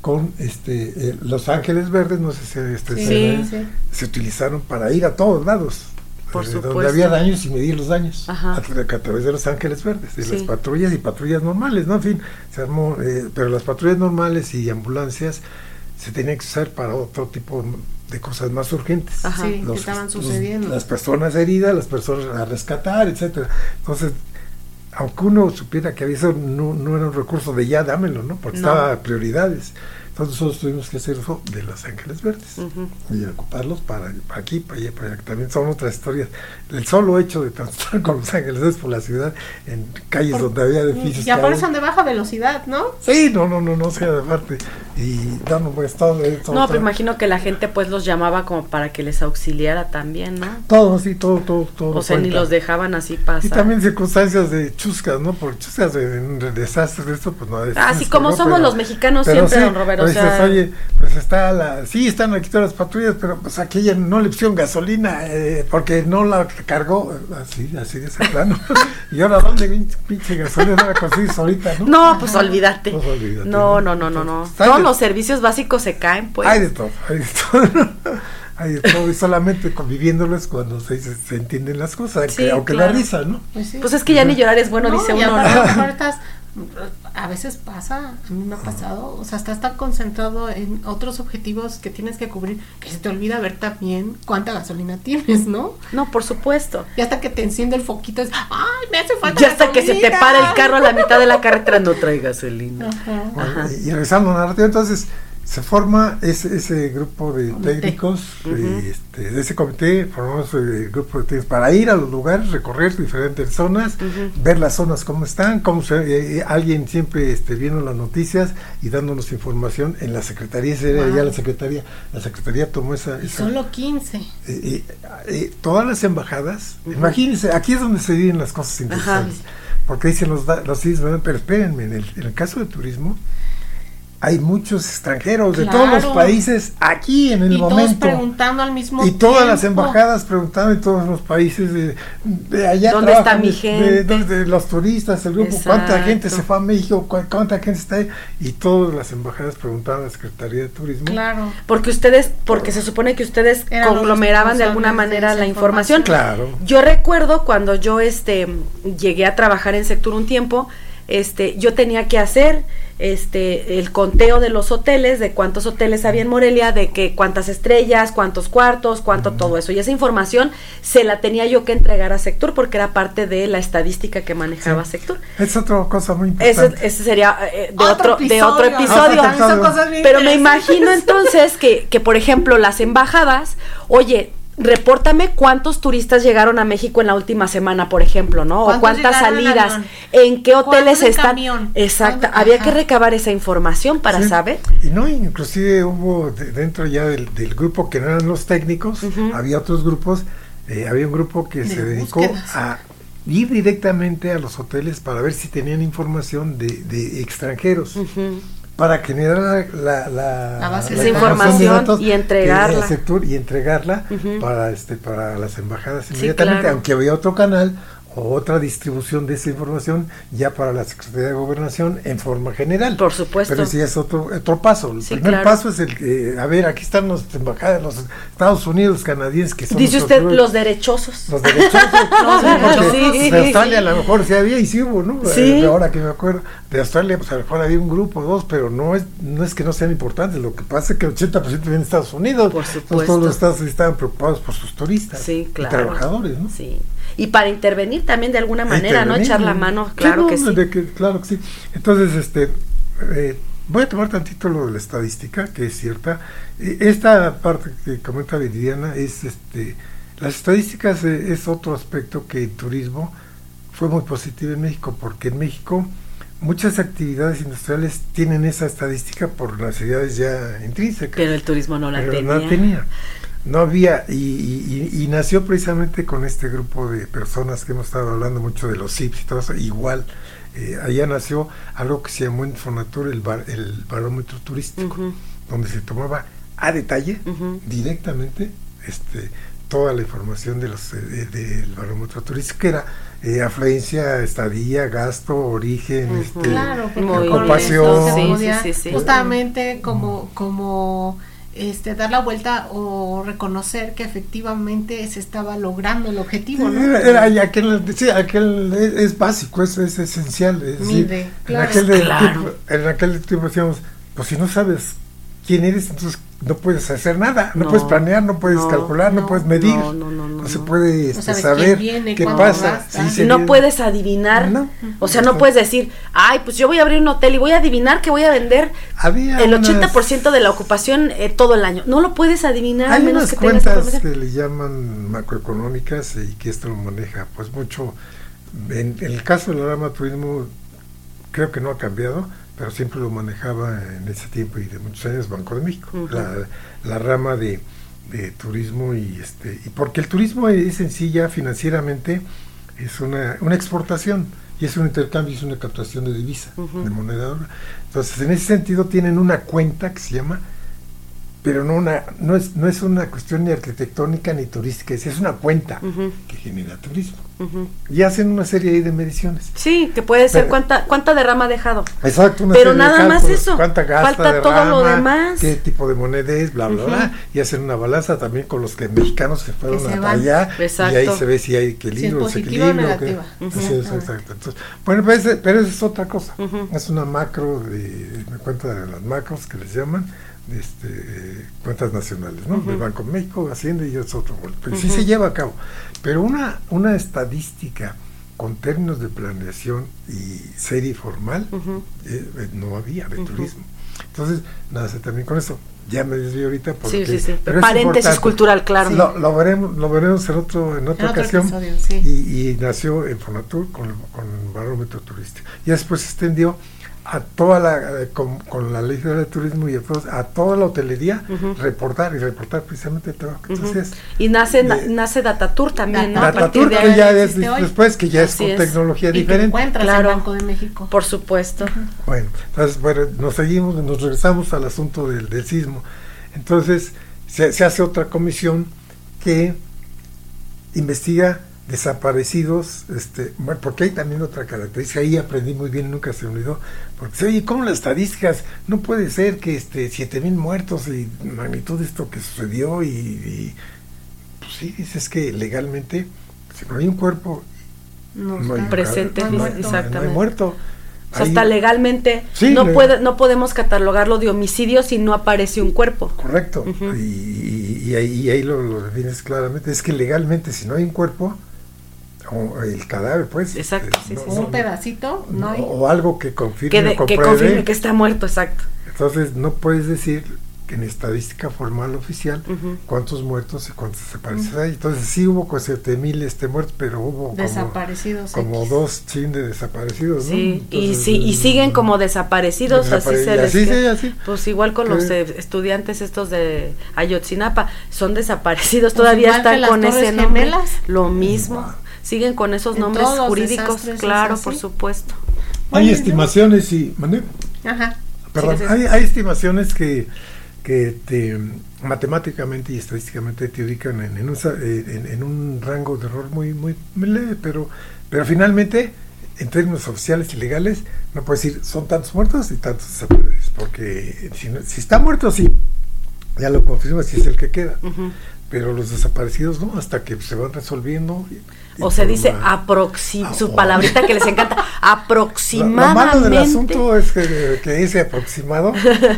con este eh, Los Ángeles Verdes, no sé si este, sí, se, sí. se, utilizaron para ir a todos lados. Por eh, supuesto. donde había daños y medir los daños Ajá. a, a, través de los ángeles verdes y sí. las patrullas y patrullas normales no en fin se armó eh, pero las patrullas normales y ambulancias se tenían que usar para otro tipo de cosas más urgentes Ajá. Sí, los, que estaban sucediendo los, las personas heridas las personas a rescatar etcétera entonces aunque uno supiera que eso no, no era un recurso de ya dámelo no porque no. estaba a prioridades entonces nosotros tuvimos que hacer eso de Los Ángeles Verdes uh -huh. y ocuparlos para, para, aquí, para allá, para allá, también son otras historias. El solo hecho de transitar con Los Ángeles Verdes por la ciudad, en calles por, donde había edificios. Y aparte son de baja velocidad, ¿no? Sí, no, no, no, no, sea de parte. Y dando pues todo esto. No, pero imagino que la gente pues los llamaba como para que les auxiliara también, ¿no? Todo, sí, todo, todo, todo. O sea, cuenta. ni los dejaban así pasar. Y también circunstancias de chuscas, ¿no? Por chuscas de, de desastres de esto, pues no. Así ah, como somos pero, los mexicanos siempre, sí, don Roberto. O sea, oye, pues está la, sí están aquí todas las patrullas, pero pues aquella no le pusieron gasolina eh, porque no la cargó, así, así de ese plano. y ahora dónde pinche gasolina no la consigues ahorita, ¿no? No, pues olvídate. Pues olvídate no, no, no, no, no. Todos de, los servicios básicos se caen, pues. Hay de todo, hay de todo. hay de todo y solamente conviviéndolo es cuando se, se, se entienden las cosas, sí, aunque claro. la risa, ¿no? Pues, sí. pues, es que ya ni llorar es bueno, no, dice y uno. Aparte, ¿no? a veces pasa, a mí me ha pasado, o sea, estás tan concentrado en otros objetivos que tienes que cubrir que se te olvida ver también cuánta gasolina tienes, ¿no? No, por supuesto. Y hasta que te enciende el foquito es, ¡ay, me hace falta Ya hasta gasolina! que se te para el carro a la mitad de la carretera, no trae gasolina. Ajá. Ajá. Y regresando a la narrativa, entonces se forma ese, ese grupo de técnicos, uh -huh. este, de, ese comité, formamos el grupo de técnicos para ir a los lugares, recorrer diferentes zonas, uh -huh. ver las zonas cómo están, cómo se, eh, alguien siempre este, viendo las noticias y dándonos información en la secretaría, esa era wow. ya la secretaría, la secretaría tomó esa... Y esa solo 15. Eh, eh, todas las embajadas, uh -huh. imagínense, aquí es donde se viven las cosas interesantes, porque dicen los, los pero espérenme, en el, en el caso de turismo, hay muchos extranjeros de todos los países aquí en el y momento. Todos preguntando al mismo y todas las embajadas preguntando en todos los países de, de allá. ¿Dónde está mi gente? De, los turistas, el grupo, cuánta gente se fue a México, cuánta gente está ahí. Y todas las embajadas preguntaban a la Secretaría de Turismo. Claro. Porque ustedes, porque se supone que ustedes conglomeraban de alguna manera la información. Claro. Yo recuerdo cuando yo este llegué a trabajar en Sector un tiempo, este, yo tenía que hacer este el conteo de los hoteles, de cuántos hoteles había en Morelia, de que cuántas estrellas, cuántos cuartos, cuánto todo eso. Y esa información se la tenía yo que entregar a Sector porque era parte de la estadística que manejaba Sector. Es otra cosa muy importante. Ese, sería eh, de otro, de otro episodio. Pero me imagino entonces que, que, por ejemplo, las embajadas, oye, repórtame cuántos turistas llegaron a México en la última semana, por ejemplo, ¿no? O cuántas salidas, en qué hoteles están. Exacto, había que recabar esa información para saber. Y no, inclusive hubo dentro ya del, grupo que no eran los técnicos, había otros grupos, eh, había un grupo que se dedicó a ir directamente a los hoteles para ver si tenían información de, extranjeros para generar la, la, base de información y entregarla. sector, y entregarla para este para las embajadas inmediatamente aunque había otro canal otra distribución de esa información ya para la Secretaría de Gobernación en forma general. Por supuesto. Pero ese es otro, otro paso. El primer paso es el que, a ver, aquí están los embajadas, los Estados Unidos, canadienses, que son... Dice usted los derechosos. Los derechosos. sí, de Australia a lo mejor sí había y sí hubo, ¿no? Sí. Eh, ahora que me acuerdo, de Australia pues a lo mejor había un grupo, dos, pero no es, no es que no sean importantes, lo que pasa es que el 80% viene de Estados Unidos. Por supuesto. todos los estados estaban preocupados por sus turistas. Sí, claro. Y trabajadores, ¿no? Sí y para intervenir también de alguna manera, ¿no? Echar la mano, claro que sí. claro que sí. Entonces, este, eh, voy a tomar tantito lo de la estadística, que es cierta. E, esta parte que comenta Viridiana es, este, las estadísticas eh, es otro aspecto que el turismo fue muy positivo en México, porque en México muchas actividades industriales tienen esa estadística por necesidades ya intrínsecas. Pero el turismo no la pero No la tenía no había, y, nació precisamente con este grupo de personas que hemos estado hablando mucho de los CIPS y todo eso, igual, eh, allá nació algo que se llamó en Fonatur el, el barómetro turístico, donde se tomaba a detalle, directamente, este toda la información de los del barómetro turístico, que era eh, afluencia, estadía, gasto, origen, este, ocupación. justamente como, como este, dar la vuelta o reconocer que efectivamente se estaba logrando el objetivo. ¿no? Era, aquel, sí, aquel es, básico, es, es esencial. en, aquel en aquel tiempo decíamos, pues si no sabes quién eres, entonces no puedes hacer nada, no, puedes planear, no puedes calcular, no, puedes medir, no, se puede este, saber qué pasa. no puedes adivinar, o sea, no puedes decir, ay, pues yo voy a abrir un hotel y voy a adivinar que voy a vender el 80% de la ocupación eh, todo el año. No lo puedes adivinar. Hay menos unas que cuentas que, le llaman macroeconómicas y que esto lo maneja pues mucho. En, el caso del rama turismo creo que no ha cambiado, pero siempre lo manejaba en ese tiempo y de muchos años Banco de México, la, rama de, turismo y este y porque el turismo es en sí ya financieramente es una, una exportación y es un intercambio, es una captación de divisa, de moneda. Entonces, en ese sentido tienen una cuenta que se llama pero no una no es no es una cuestión ni arquitectónica ni turística es, una cuenta que genera turismo y hacen una serie ahí de mediciones. Sí que puede ser cuánta cuánta derrama ha dejado. Exacto una pero nada más eso. cuánta gasta falta todo lo demás. qué tipo de moneda es bla bla bla. Y hacen una balanza también con los que mexicanos se fueron hasta allá y ahí se ve si hay equilibrio si desequilibrio que, exacto. Entonces, bueno pero, ese, pero eso es otra cosa. Es una macro de me cuenta de las macros que les llaman este, cuentas nacionales, ¿no? El Banco de México, Hacienda y es otro golpe. Sí se lleva a cabo. Pero una, una estadística con términos de planeación y serie formal eh, eh, no había de turismo. Entonces, nada, se también con eso. Ya me desvío ahorita porque... Sí, sí, sí. Paréntesis cultural, claro. Lo, veremos, lo veremos en, otro, en otra ocasión. y, y, nació en Fonatur con, con el barómetro turístico. Y después se extendió a toda la, eh, con, con la ley federal de turismo y a, todos- a toda la hotelería reportar y reportar precisamente el trabajo. Ujú. Entonces, Y nace, na- eh, nace Datatur también, ¿no? Datatur, de que ya es después, que ya es Así con es. tecnología y que diferente. encuentras Claro. en Banco de México. Por supuesto. Bueno, entonces, bueno, nos seguimos, nos regresamos al asunto del, del sismo. Entonces, se, se hace otra comisión que investiga desaparecidos, este, bueno, porque hay también otra característica, ahí aprendí muy bien, nunca se me olvidó, porque dice, oye, ¿cómo las estadísticas? No puede ser que este siete mil muertos y magnitud de esto que sucedió y, y pues sí, dices que legalmente, si no hay un cuerpo, No no hay. Presente, No hay no, muerto. no exactamente. hay muerto. O sea, hasta legalmente Sí, no, puede, no podemos catalogarlo de homicidio si no aparece un cuerpo. Correcto. Y, y- y ahí, y ahí lo, lo defines claramente. Es que legalmente, si no hay un cuerpo, o el cadáver, pues. Exacto, eh, sí, no- sí, O sí. un pedacito, no hay. O algo que confirme Que, de- o que compruebe. confirme que está muerto, exacto. Entonces, no puedes decir que en estadística formal oficial cuántos muertos y cuántos desaparecidos hay. Entonces, sí hubo con siete mil este, muertos, pero hubo como, Desaparecidos. como dos chin de desaparecidos. ¿no? Sí, y, Entonces, sí, y siguen como desaparecidos, así se y les así, sí, así. Pues igual con los eh, estudiantes estos de Ayotzinapa, son desaparecidos, Pues todavía están con ese nombre. Gemelas. Lo mismo. Siguen con esos En nombres jurídicos, claro, por supuesto. Hay estimaciones y. ¿mande? Ajá. Perdón, Sí, sí, sí. hay, hay estimaciones que, que te, matemáticamente y estadísticamente te ubican en, en un, eh, en- en un rango de error muy, muy, muy leve, pero, pero finalmente, en términos oficiales y legales, no puedes decir son tantos muertos y tantos desaparecidos, porque si, no- si está muerto, sí, ya lo confirmas si es el que queda, Ujú. Pero los desaparecidos no, hasta que se van resolviendo. y- y O se dice la- aproxi Ah, su oh. palabrita que les encanta, aproximadamente. lo malo del asunto es que, que ese aproximado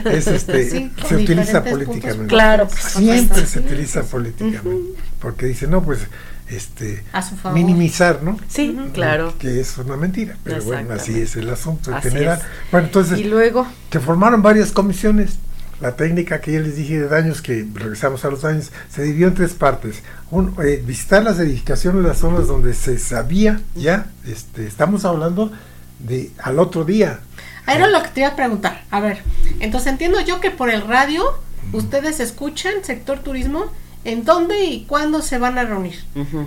es este, Sí, se utiliza políticamente. puntos. Claro, Pues, Siempre se sí. utiliza políticamente. Porque dice, no, pues, este, A su favor. minimizar, ¿no? Sí, claro. Que es una mentira. Pero bueno, así es el asunto en Así general. es. Bueno, entonces, Y luego, se formaron varias comisiones. La técnica que ya les dije de daños, que regresamos a los daños, se dividió en tres partes. Un, eh, visitar las edificaciones, las zonas donde se sabía ya, este, estamos hablando de al otro día. Ah, Era lo que te iba a preguntar. A ver, entonces entiendo yo que por el radio ustedes escuchan sector turismo en dónde y cuándo se van a reunir.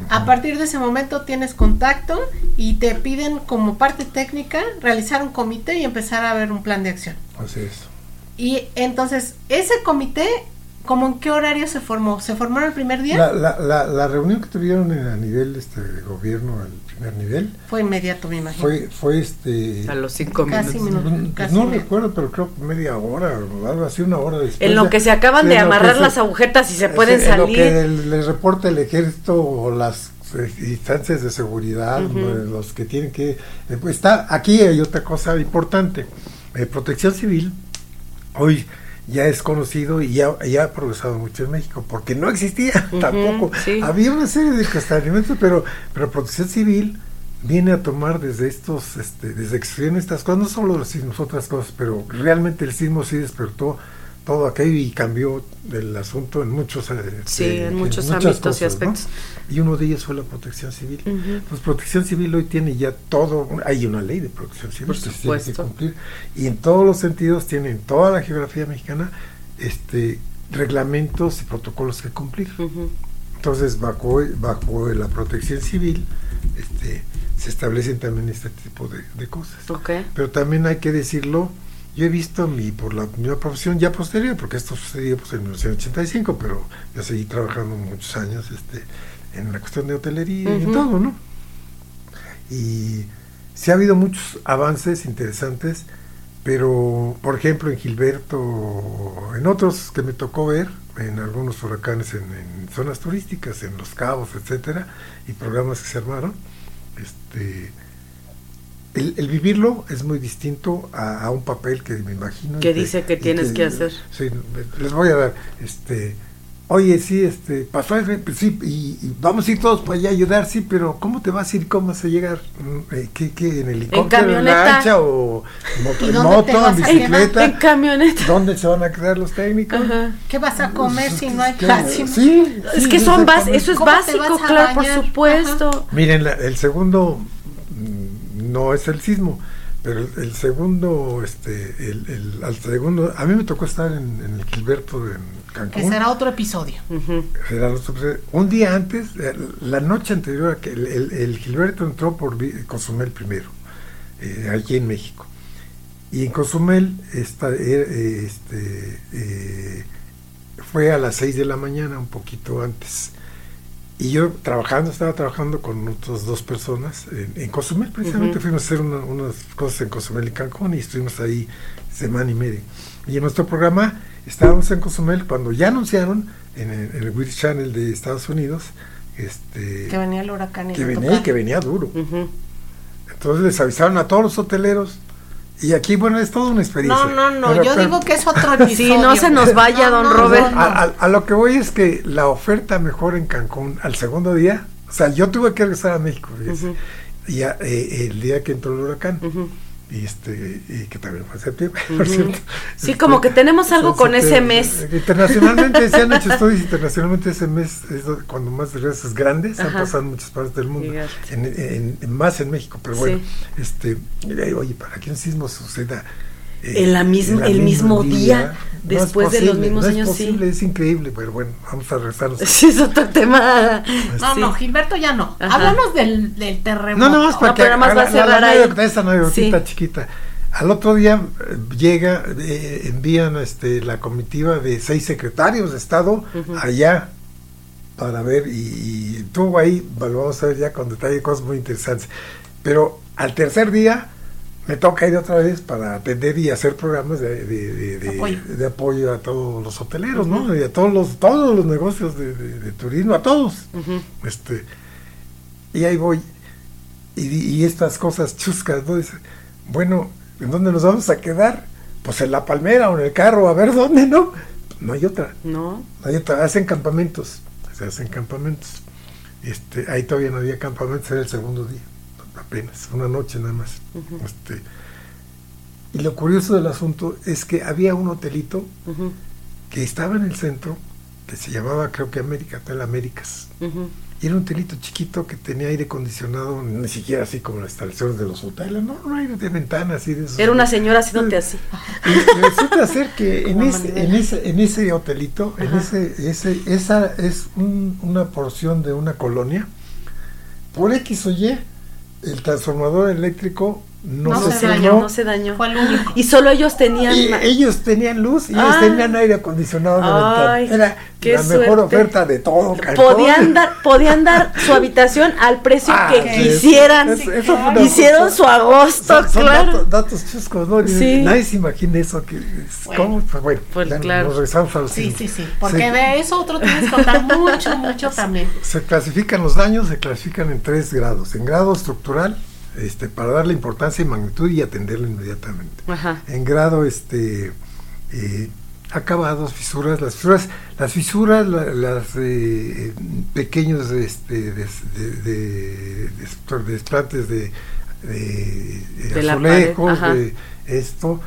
A partir de ese momento tienes contacto y te piden como parte técnica realizar un comité y empezar a ver un plan de acción. Así es. Y entonces, ese comité, ¿cómo en qué horario se formó? ¿Se formó el primer día? La, la, la, la reunión que tuvieron en- a nivel este, de gobierno, al primer nivel, Fue inmediato, me imagino. fue, fue este. a los cinco Casi minutos. minutos. pues, casi no recuerdo, pero creo que media hora algo así, una hora después. En lo que se acaban de amarrar se- las agujetas y se pueden en lo salir. que les reporta el ejército o las eh, instancias de seguridad, los que tienen que... eh, pues está Aquí hay otra cosa importante. Eh, protección civil, hoy ya es conocido y ya, ya ha progresado mucho en México, porque no existía tampoco. sí. Había una serie de cuestionamientos, pero, pero protección civil viene a tomar desde estos, este, desde que estas cosas, no solo los sismos, otras cosas, pero realmente el sismo sí despertó todo aquello y cambió el asunto en muchos eh, Sí, eh, en muchos ámbitos y cosas, ¿no? aspectos. Y uno de ellos fue la protección civil. Pues protección civil hoy tiene ya todo, hay una ley de protección civil Por que se tiene que cumplir y en todos los sentidos tienen toda la geografía mexicana este reglamentos y protocolos que cumplir. Entonces, bajo, bajo la protección civil, este, se establecen también este tipo de, de cosas. Pero también hay que decirlo, yo he visto mi, por la mi profesión ya posterior, porque esto sucedió pues, en 1985, pero yo seguí trabajando muchos años este, en la cuestión de hotelería y en Ujú. todo, ¿no? Y sí ha habido muchos avances interesantes, pero por ejemplo en Gilberto, en otros que me tocó ver, en algunos huracanes en, en zonas turísticas, en Los Cabos, etcétera, y programas que se armaron, este el, el vivirlo es muy distinto a, a un papel que me imagino. Que dice que tienes que hacer. Sí, les voy a dar, este, oye, sí, este, pasó, ese, pues, sí, y, y vamos a ir todos para allá a ayudar, sí, pero ¿cómo te vas a ir? ¿Cómo vas a llegar? Mm, eh, ¿Qué, qué, en helicóptero, en, camioneta. lancha o en moto, ¿Y en, moto, en bicicleta? En camioneta. ¿Dónde se van a quedar los técnicos? Ajá. ¿Qué vas a comer si no hay casi? Sí, Es sí, que sí, son básicos, eso es ¿Cómo te básico, claro, por supuesto. Miren, la- el segundo no es el sismo, pero el, el segundo, este, el, el- al segundo, a mí me tocó estar en, en el Gilberto en Cancún. Que será otro episodio. Un día antes, eh, la noche anterior a que el, el- el Gilberto entró por Cozumel primero, eh, allí en México. Y en Cozumel está, eh, eh, este, eh, fue a las 6 de la mañana, un poquito antes. Y yo trabajando, estaba trabajando con otras dos personas en, en Cozumel, precisamente fuimos a hacer una- unas cosas en Cozumel y Cancún y estuvimos ahí semana y media. Y en nuestro programa estábamos en Cozumel cuando ya anunciaron en el, en el British Channel de Estados Unidos este, Que venía el huracán y que venía que venía duro. Entonces les avisaron a todos los hoteleros y aquí, bueno, es toda una experiencia. No, no, no, Pero- yo pero- digo que es otro episodio. Sí, no se nos vaya, don Robert. no, no. A, a- a lo que voy es que la oferta mejor en Cancún al segundo día, o sea, yo tuve que regresar a México, fíjese, Ujú. y ya, eh, el día que entró el huracán, Ujú. Y este y que también fue en septiembre, Ujú. por cierto. Sí, Este, como que tenemos algo en con ese mes. Internacionalmente, se han hecho estudios internacionalmente ese mes es do- cuando más regresos grandes han Ajá. pasado en muchas partes del mundo, en, en- en- más en México, pero bueno, Sí. este, oye, para que un sismo suceda En la misma- en el mismo día, no es después de los posible, mismos no años, es sí. posible, es increíble, pero bueno, vamos a regresarnos. Sí, es otro tema. No, Sí. no, Gilberto ya no. Ajá. Háblanos del, del terremoto. No, no, es para No, que pero nada más a va a la- cerrar la- la ahí. anécdota, esa anécdotita Sí. chiquita. Al otro día eh, llega, eh, envían este, la comitiva de seis secretarios de Estado Ujú. allá para ver, y, y estuvo ahí, lo vamos a ver ya con detalle, cosas muy interesantes. Pero al tercer día me toca ir otra vez para atender y hacer programas de, de- Apoyo. de apoyo a todos los hoteleros. ¿no? Y a todos los, todos los negocios de, turismo, a todos. Este, y ahí voy. Y, y estas cosas chuscas, ¿no? Dice, bueno, ¿en dónde nos vamos a quedar? Pues en la palmera o en el carro, a ver dónde, ¿no? No hay otra. No. no hay otra. Hacen campamentos. Se hacen campamentos. Este, ahí todavía no había campamentos, era el segundo día. Apenas, una noche nada más. Ujú. Este, y lo curioso del asunto es que había un hotelito que estaba en el centro, que se llamaba, creo que América, Hotel Américas. Y era un hotelito chiquito que tenía aire acondicionado, ni siquiera así como las instalaciones de los hoteles, no, no aire de ventana así de esos. Era una señora haciéndote así. Y resulta ser que en ese, en ese, en ese hotelito, en Ajá. ese, ese, esa es un- una porción de una colonia, por X o Y, el transformador eléctrico no, No se se dañó. No se dañó. Fue el único. Y solo ellos tenían. Y ellos tenían luz y ellos Ah. tenían aire acondicionado en la Ay, ventana. Era qué la mejor suerte. oferta de todo. Podían dar, podían dar su habitación al precio Ah, que sí, quisieran. eso- eso fue una Hicieron cosa- su agosto, Son, son claro. datos, datos chuscos, ¿no? Sí. Nadie se imagina eso. Que, es- Bueno. ¿Cómo? Pues bueno, Pues ya claro. nos regresamos a los Sí, sí, sí. Porque Se- de eso otro tienes que contar mucho, mucho también. Se clasifican los daños, se clasifican en tres grados. En grado estructural, este, para darle importancia y magnitud y atenderlo inmediatamente. Ajá. En grado este eh, acabados, fisuras, las fisuras, las fisuras, la- las eh, pequeños este, des- de, de- des- desplantes de, de, azulejos, de esto,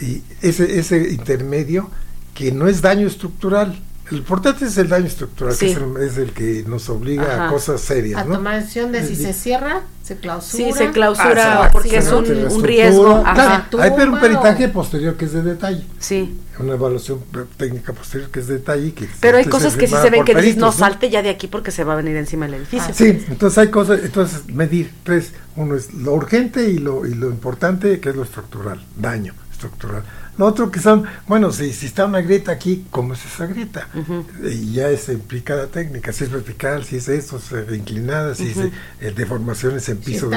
y ese, ese intermedio que no es daño estructural. El importante es el daño estructural, Sí. que es el, es el que nos obliga Ajá. a cosas serias. A ¿no? tomar decisión de si Eh, se cierra, se clausura. Sí, se Ah, clausura sí, porque sí, es un, riesgo. Claro, Ajá. hay pero un o- peritaje posterior que es de detalle. Sí. Una evaluación técnica posterior que es de detalle. Que Pero hay cosas que sí se ven que dices, no salte ya de aquí porque se va a venir encima el edificio. Ah, Sí, entonces hay cosas, entonces medir tres, uno es lo urgente y lo, y lo importante que es lo estructural, daño estructural. Lo otro que son, bueno, si, si está una grieta aquí, ¿cómo es esa grieta? Y ya es implica la técnica, si es vertical, si es esto, si es inclinada, si es eh, deformaciones en Si piso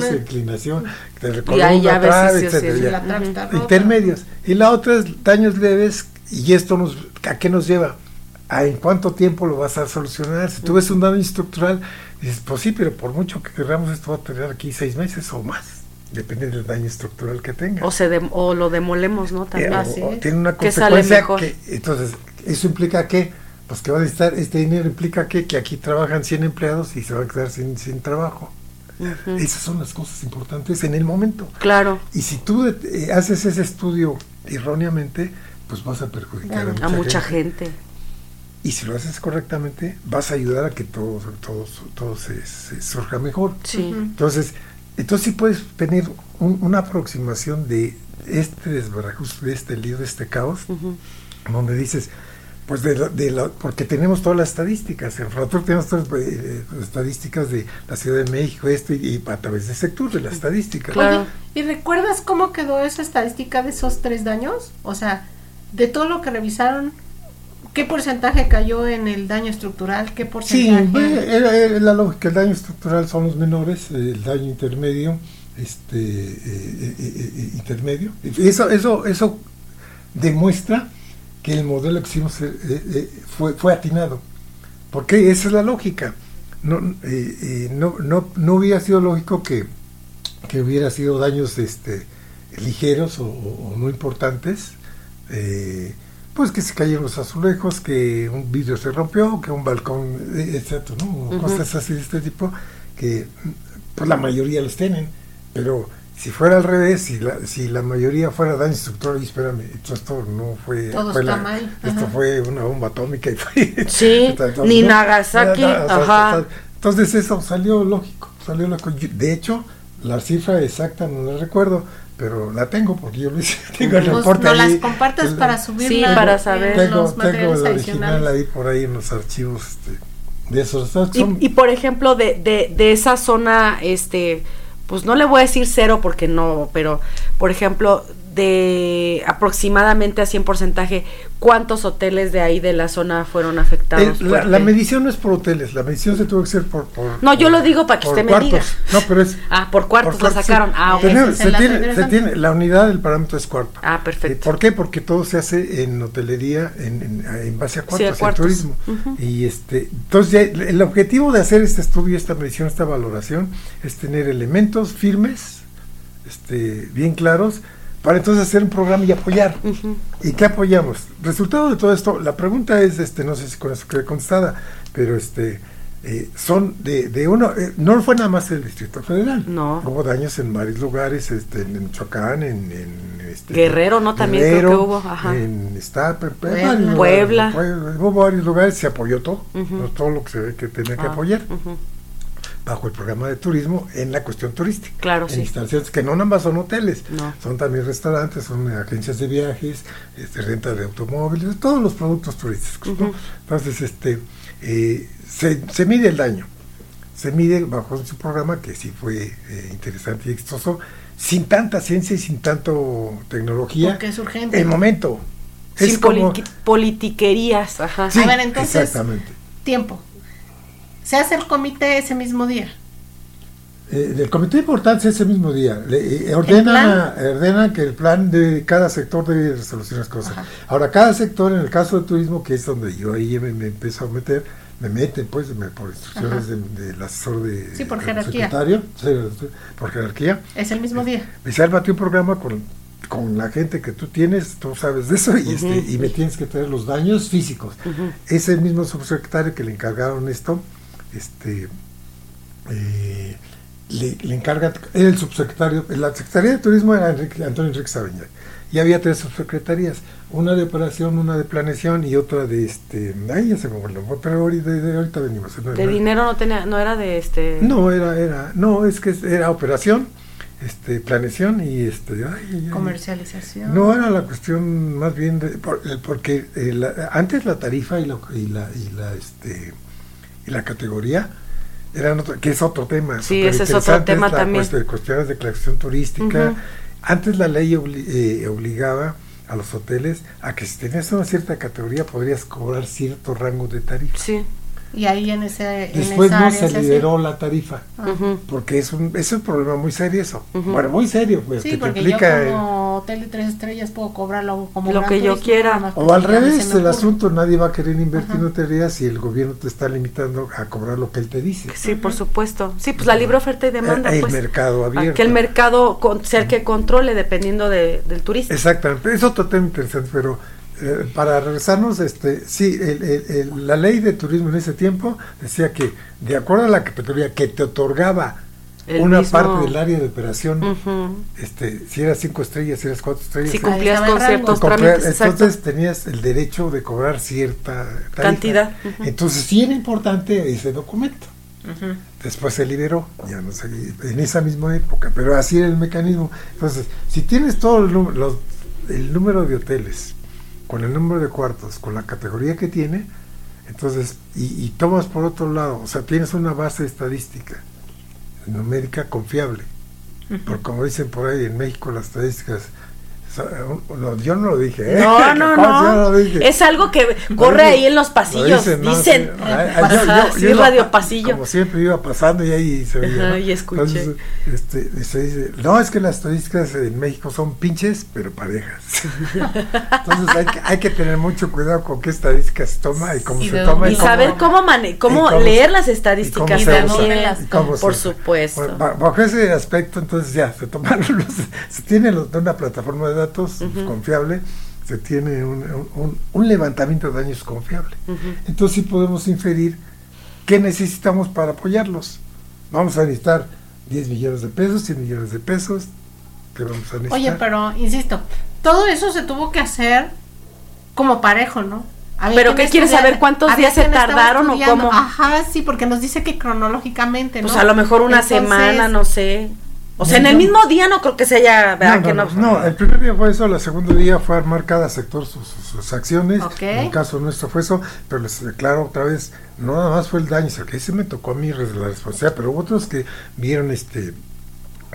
si inclinación, de Y ahí ya columna, si- si- etcétera, si ya. la trave está rota. intermedios. Y la otra es daños leves, y esto nos, ¿a qué nos lleva? ¿A en cuánto tiempo lo vas a solucionar? Si tú ves un daño estructural, dices, pues sí, pero por mucho que queramos esto va a tener aquí seis meses o más, depende del daño estructural que tenga. O, se dem- o lo demolemos, ¿no? Eh, También. o- Así o es. tiene una Que sale consecuencia mejor. que, entonces, eso implica que, pues que va a necesitar, este dinero implica que, que aquí trabajan 100 empleados y se van a quedar sin, sin trabajo. Esas son las cosas importantes en el momento. Claro, Y si tú eh, haces ese estudio erróneamente, pues vas a perjudicar a mucha, a mucha gente. gente. Y si lo haces correctamente, vas a ayudar a que todo, todo, todo se, se surja mejor. Sí. Entonces, entonces sí puedes tener un- una aproximación de este desbarajuste, de este lío, de este caos, donde dices, pues de, la- de la- porque tenemos todas las estadísticas, en Fratur tenemos todas las eh, estadísticas de la Ciudad de México, esto, y, y a través de sector de la estadística. Claro. Oye, ¿y recuerdas cómo quedó esa estadística de esos tres daños? O sea, de todo lo que revisaron, ¿qué porcentaje cayó en el daño estructural? ¿Qué Sí, porcentaje? era, era la lógica, el daño estructural son los menores, eh, el daño intermedio, este eh, eh, eh, eh, intermedio. Eso, eso, eso demuestra que el modelo que hicimos eh, eh, fue, fue atinado. Porque esa es la lógica. No, eh, eh, no, no, no hubiera sido lógico que, que hubiera sido daños este, ligeros o, o- no importantes. eh, pues que se cayeron los azulejos, que un vidrio se rompió, que un balcón, eh, etcétera, ¿no? Cosas así de este tipo que pues la mayoría los tienen, pero si fuera al revés, si la, si la mayoría fuera daño estructural, y espérame, esto, esto no fue, Todo fue está la- mal, esto ajá. fue una bomba atómica y fue Sí, Entonces, ni ¿no? Nagasaki, Nada, ajá. Entonces eso salió lógico, salió lógico. De hecho, la cifra exacta no la recuerdo, pero la tengo porque yo lo hice. Tengo el Pues reporte no ahí. las compartas El- para subirla Sí, para saber. en Tengo, los tengo materiales el original adicionales. ahí por ahí en los archivos este, de esos. Son- Y, y, por ejemplo, de, de, de esa zona, este, pues no le voy a decir cero porque no, pero por ejemplo, de aproximadamente a 100 porcentaje, ¿cuántos hoteles de ahí de la zona fueron afectados? Eh, la, la medición no es por hoteles, la medición se tuvo que hacer por. por- No, yo por- lo digo para que por usted me cuartos. diga. No, pero es. Ah, por cuartos la cuartos, sacaron. sí. Ah, ok. Tenemos- se, la tiene, se interesante. tiene- la unidad del parámetro es cuarto. Ah, Eh, perfecto. ¿Por qué? Porque todo se hace en hotelería en, en- en base a Sí, cuartos, a en cuartos. turismo. Y este, entonces ya el el objetivo de hacer este estudio, esta medición, esta valoración, es tener elementos firmes, este, bien claros, para entonces hacer un programa y apoyar. ¿Y qué apoyamos? Resultado de todo esto, la pregunta es, este, no sé si con eso quede contestada, pero este, eh, son de, de uno, eh, no fue nada más el Distrito Federal. No. Hubo daños en varios lugares, este, en Michoacán, en, en, este, Guerrero, ¿no? También creo Guerrero, que hubo, ajá. En Iztapa, Puebla. Puebla. Hubo varios lugares, se apoyó todo. ¿no? todo lo que se ve que tenía que Ah, apoyar ujú. Bajo el programa de turismo en la cuestión turística. Claro, en sí. instalaciones que no nada más son hoteles, No. son también restaurantes, son agencias de viajes, este, renta de automóviles, todos los productos turísticos. Entonces, este, eh, se, se mide el daño, se mide bajo su programa que sí fue eh, interesante y exitoso, sin tanta ciencia y sin tanto tecnología. Porque es urgente. El momento. Sin es como, poli- politiquerías, ajá. Sí, A ver, entonces- exactamente. Tiempo. Se hace el comité ese mismo día. Eh, el comité de importancia ese mismo día le, eh, ordena, ordena que el plan de cada sector debe solucionar las cosas. Ajá. Ahora, cada sector, en el caso de turismo, que es donde yo ahí me, me empiezo a meter, me meten pues me- por instrucciones Ajá. de- del asesor de Sí, por del jerarquía. secretario, por jerarquía. Es el mismo día. Me ármate un programa con, con la gente que tú tienes, tú sabes de eso, y, este, y me tienes que traer los daños físicos. Ujú. Es el mismo subsecretario que le encargaron esto, este, eh, le, le encarga, era el subsecretario, la Secretaría de Turismo era Enrique- Antonio Enrique Sabeña, y había tres subsecretarías, una de operación, una de planeación y otra de, este, ay, ya se me olvidó, pero ahorita, de- ahorita venimos. De dinero no tenía, no era de este. No, era, era, no, es que era operación, este, planeación y este, ay, ay, ay. Comercialización. No era la cuestión más bien de, por- el- porque eh, la- antes la tarifa y la y la y la este y la categoría eran otro- que es otro tema. Sí, ese es otro tema la también. de cuestiones de clasificación turística. Antes la ley obli- eh, obligaba a los hoteles a que si tenías una cierta categoría podrías cobrar cierto rango de tarifa. Sí. Y ahí en ese. en Después esa no área se hacía. liberó la tarifa. Porque es un, es un problema muy serio eso. Bueno, muy serio, pues, Sí, que te implica... yo como hotel de tres estrellas puedo cobrarlo como Lo que yo quiera. O al se revés, el asunto, nadie va a querer invertir en hotelería si el gobierno te está limitando a cobrar lo que él te dice. Sí, por supuesto. Sí, pues la libre oferta y demanda, Eh, el pues. mercado abierto. Que el mercado con- sea el que controle dependiendo de, del turista. Exactamente, es otro tema interesante, pero eh, para regresarnos, este, sí, el- el- el- la ley de turismo en ese tiempo decía que de acuerdo a la categoría que te otorgaba El una mismo- parte del área de operación, este, si eras cinco estrellas, si eras cuatro estrellas, Si cumplías con ciertos trámites, entonces tenías el derecho de cobrar cierta tarifa. Cantidad. Entonces sí era importante ese documento. Después se liberó, ya no sé, en esa misma época, pero así era el mecanismo. Entonces, si tienes todo el, los- el número de hoteles, con el número de cuartos, con la categoría que tiene, entonces, y, y tomas por otro lado, o sea, tienes una base estadística numérica confiable. Porque como dicen por ahí en México, las estadísticas, yo no lo dije, ¿eh? No, no, no. lo dije. Es algo que corre ahí en los lo pasillos. dicen, ¿no? Dicen. Sí, ay, ay, yo- Ajá, yo- sí, yo iba- radio pasillo. Como siempre iba pasando y ahí se veía. Ajá, ¿no? y escuché. Entonces, este, se dice, no, es que las estadísticas en México son pinches, pero parejas. Entonces hay que, hay que tener mucho cuidado con qué estadísticas se toma y cómo Y se de toma. Y cómo- saber cómo, mane cómo, y cómo leer las y estadísticas también. las- y cómo por supuesto. Bajo ese aspecto, entonces ya se tomaron los, se tiene los- de una plataforma de datos Ujú. confiable, se tiene un, un- un levantamiento de daños confiable. Ujú. Entonces sí podemos inferir qué necesitamos para apoyarlos. Vamos a necesitar 10 millones de pesos, 100 millones de pesos, que vamos a necesitar. Oye, pero insisto, todo eso se tuvo que hacer como parejo, ¿no? ¿Pero qué quieres saber? ¿Cuántos días se tardaron o cómo? Ajá, sí, porque nos dice que cronológicamente, ¿no? Pues a lo mejor una Entonces, semana, no sé. O sea, en el mismo día no creo que se haya, ¿verdad? No, que no, no, el primer día fue eso, el segundo día fue armar cada sector sus, sus- sus acciones. En el caso nuestro fue eso, pero les declaro otra vez, no nada más fue el daño, o sea, que sí me tocó a mí la responsabilidad, pero hubo otros que vieron este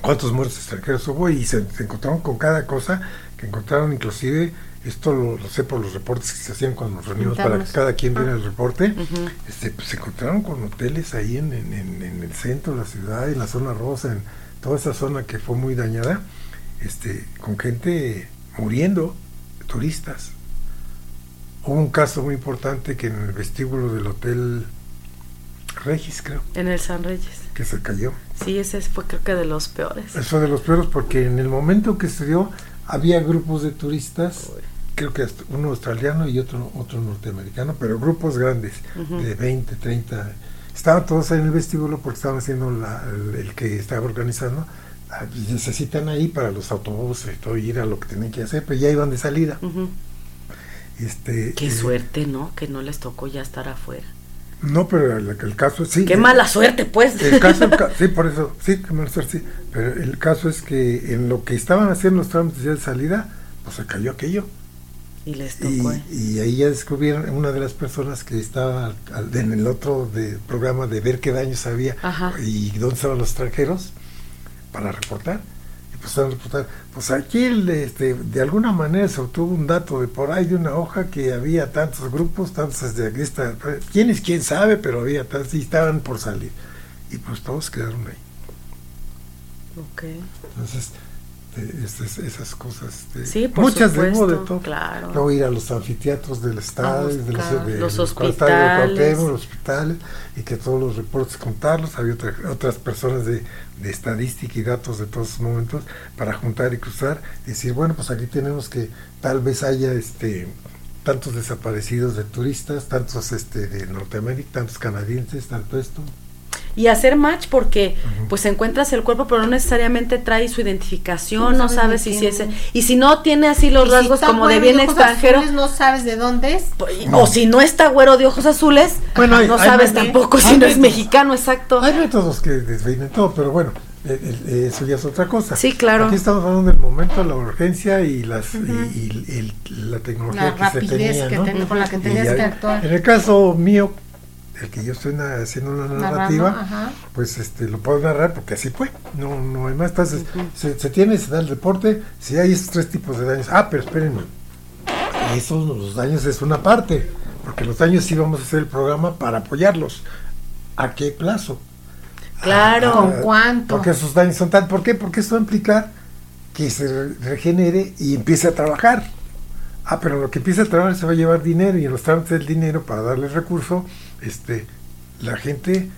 cuántos muertos extranjeros hubo y se, se encontraron con cada cosa, que encontraron inclusive, esto lo, lo sé por los reportes que se hacían cuando nos reunimos para que cada quien viera Ah. el reporte, este, pues, se encontraron con hoteles ahí en, en- en- en el centro de la ciudad, en la zona rosa, en toda esa zona que fue muy dañada, este, con gente muriendo, turistas. Hubo un caso muy importante que en el vestíbulo del hotel Regis, creo, En el San Reyes. que se cayó. Sí, ese fue creo que de los peores. Eso fue de los peores porque en el momento que se dio había grupos de turistas, creo que uno australiano y otro otro norteamericano, pero grupos grandes, de 20, 30. Estaban todos en el vestíbulo porque estaban haciendo la- el, el que estaba organizando. ah, Necesitan ahí para los autobuses todo, ir a lo que tenían que hacer, pero ya iban de salida. Este, Qué eh, suerte, ¿no? Que no les tocó ya estar afuera. No, pero el, el caso sí. Qué eh, mala suerte, pues. El caso, el ca- sí, por eso, sí, qué mala suerte, sí. Pero el caso es que en lo que estaban haciendo los trámites ya de salida, pues se cayó aquello. Y les tocó. ¿eh? y ahí ya descubrieron una de las personas que estaba al- al- en el otro de, programa de ver qué daños había Ajá. y dónde estaban los extranjeros para reportar. Y pues a reportar. Pues aquí este, de alguna manera se obtuvo un dato de por ahí de una hoja que había tantos grupos, tantos aquí está. ¿Quién es quién sabe? Pero había tantos y estaban por salir. Y pues todos quedaron ahí. Ok. Entonces, eh, esas, esas cosas. este, Sí, por muchas de supuesto, de todo. claro. Luego ir a los anfiteatros del estado, de los, buscar de los estadios de hospitales. Cuauhtémoc, los hospitales, y que todos los reportes contarlos. Había otra- otras personas de, de estadística y datos de todos esos momentos para juntar y cruzar y decir, bueno, pues aquí tenemos que tal vez haya este tantos desaparecidos de turistas, tantos este de Norteamérica, tantos canadienses, tanto esto. Y hacer match porque pues encuentras el cuerpo, pero no necesariamente trae su identificación, No no sabes si, si es... Y si no tiene así los si rasgos como de bien ojos extranjero, azules, no sabes de dónde es. pues, o si no está güero de ojos azules, Bueno, hay- no hay sabes tampoco hay si no es mexicano, exacto. Hay métodos que desveinen todo, pero bueno, eh, eh, eso ya es otra cosa. Sí, claro. Aquí estamos hablando del momento, la urgencia y las y, y el- la tecnología La que se rapidez tenía, que ¿no? ten- con la que tenías ya- que actuar. En el caso mío, el que yo estoy haciendo una Narrando, narrativa, ajá. pues este lo puedo narrar porque así fue. No, no hay más. Entonces, Ujú. se, se tiene, se da el reporte, si hay esos tres tipos de daños. Ah, pero espérenme. Esos los daños es una parte, porque los daños sí vamos a hacer el programa para apoyarlos. ¿A qué plazo? Claro. ¿Con cuánto? Porque esos daños son tal. ¿Por qué? Porque esto va a implicar que se re- regenere y empiece a trabajar. Ah, pero lo que empieza a trabajar se va a llevar dinero y en los trámites del dinero para darle recurso, este, la gente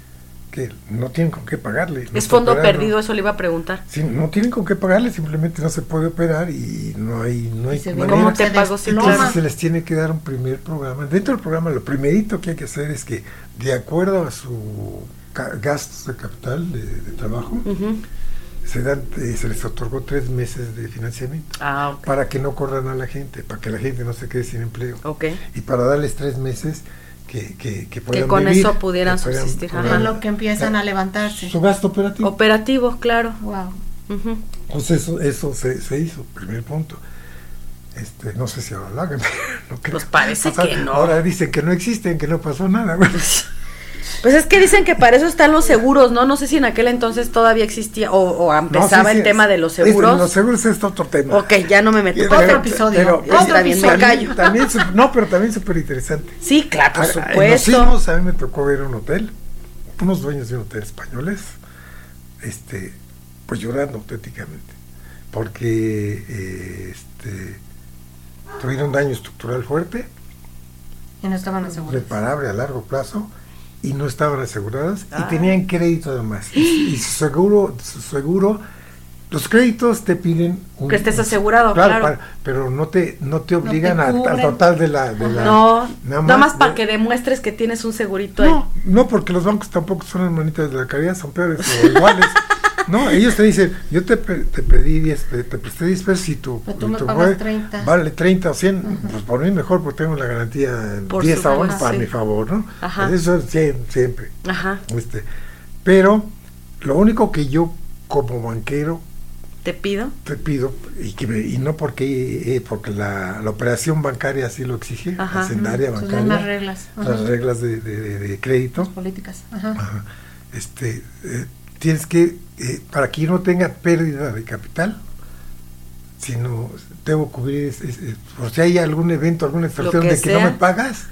que no tienen con qué pagarle. no Es fondo operando. perdido, eso le iba a preguntar. Sí, no tienen con qué pagarle, simplemente no se puede operar y no hay, no hay manera. ¿Cómo te se pago si desploma. Entonces se les tiene que dar un primer programa. Dentro del programa, lo primerito que hay que hacer es que, de acuerdo a su gastos de capital de, de trabajo, se, dan, eh, se les otorgó tres meses de financiamiento Ah, ok. para que no corran a la gente, para que la gente no se quede sin empleo Ok. y para darles tres meses que, que, que Que con vivir, eso pudieran que puedan- subsistir. puedan- Ajá. En lo que empiezan a levantarse. su gasto operativo. Operativo, claro. Wow. Ujú. Pues eso, eso se, se hizo, primer punto. Este, no sé si ahora lo hagan. no creo. Pues parece O sea, que no. Ahora dicen que no existen, que no pasó nada. Pues es que dicen que para eso están los seguros, ¿no? No sé si en aquel entonces todavía existía o, o empezaba No, sí, el tema de los es- seguros. los seguros es otro tema. Ok, ya no me meto. Otro pero- episodio. pero- Otro Está bien, me también- callo. También, no, pero también súper interesante. Sí, claro, por En supuesto. Los Sismos a mí me tocó ver un hotel, unos dueños de un hotel españoles, este, pues llorando auténticamente, porque eh, este, tuvieron daño estructural fuerte, Y no estaban asegurados. reparable a largo plazo, y no estaban aseguradas, Ah. y tenían crédito además. Y, y su seguro, su seguro, los créditos te piden un- Que estés asegurado, claro. para- pero no te, no te obligan a- al cubren. total de la... de la- No, nada más, para que demuestres que tienes un segurito ahí. no, no, porque los bancos tampoco son hermanitas de la caridad, son peores o iguales. No, ellos te dicen, yo te, te pedí 10, te, te presté 10 pesos y tu, tú y me tu pagas jue- 30. vale 30 o 100, pues por mí mejor porque tengo la garantía Por 10 aún supuesto, para sí. mi favor, ¿no? Ajá. Eso es siem- siempre. Ajá, Este, pero lo único que yo como banquero te pido. te pido, y, que me- y no porque, eh, porque la, la operación bancaria así lo exige, Ajá. hacendaria bancaria, mismas reglas. Ajá. las reglas de, de- de- de crédito. Políticas. Ajá. Ajá. Este, eh, tienes que, eh, para que yo no tenga pérdida de capital, sino debo cubrir, es- es- es- por si hay algún evento, alguna extorsión de que no me pagas,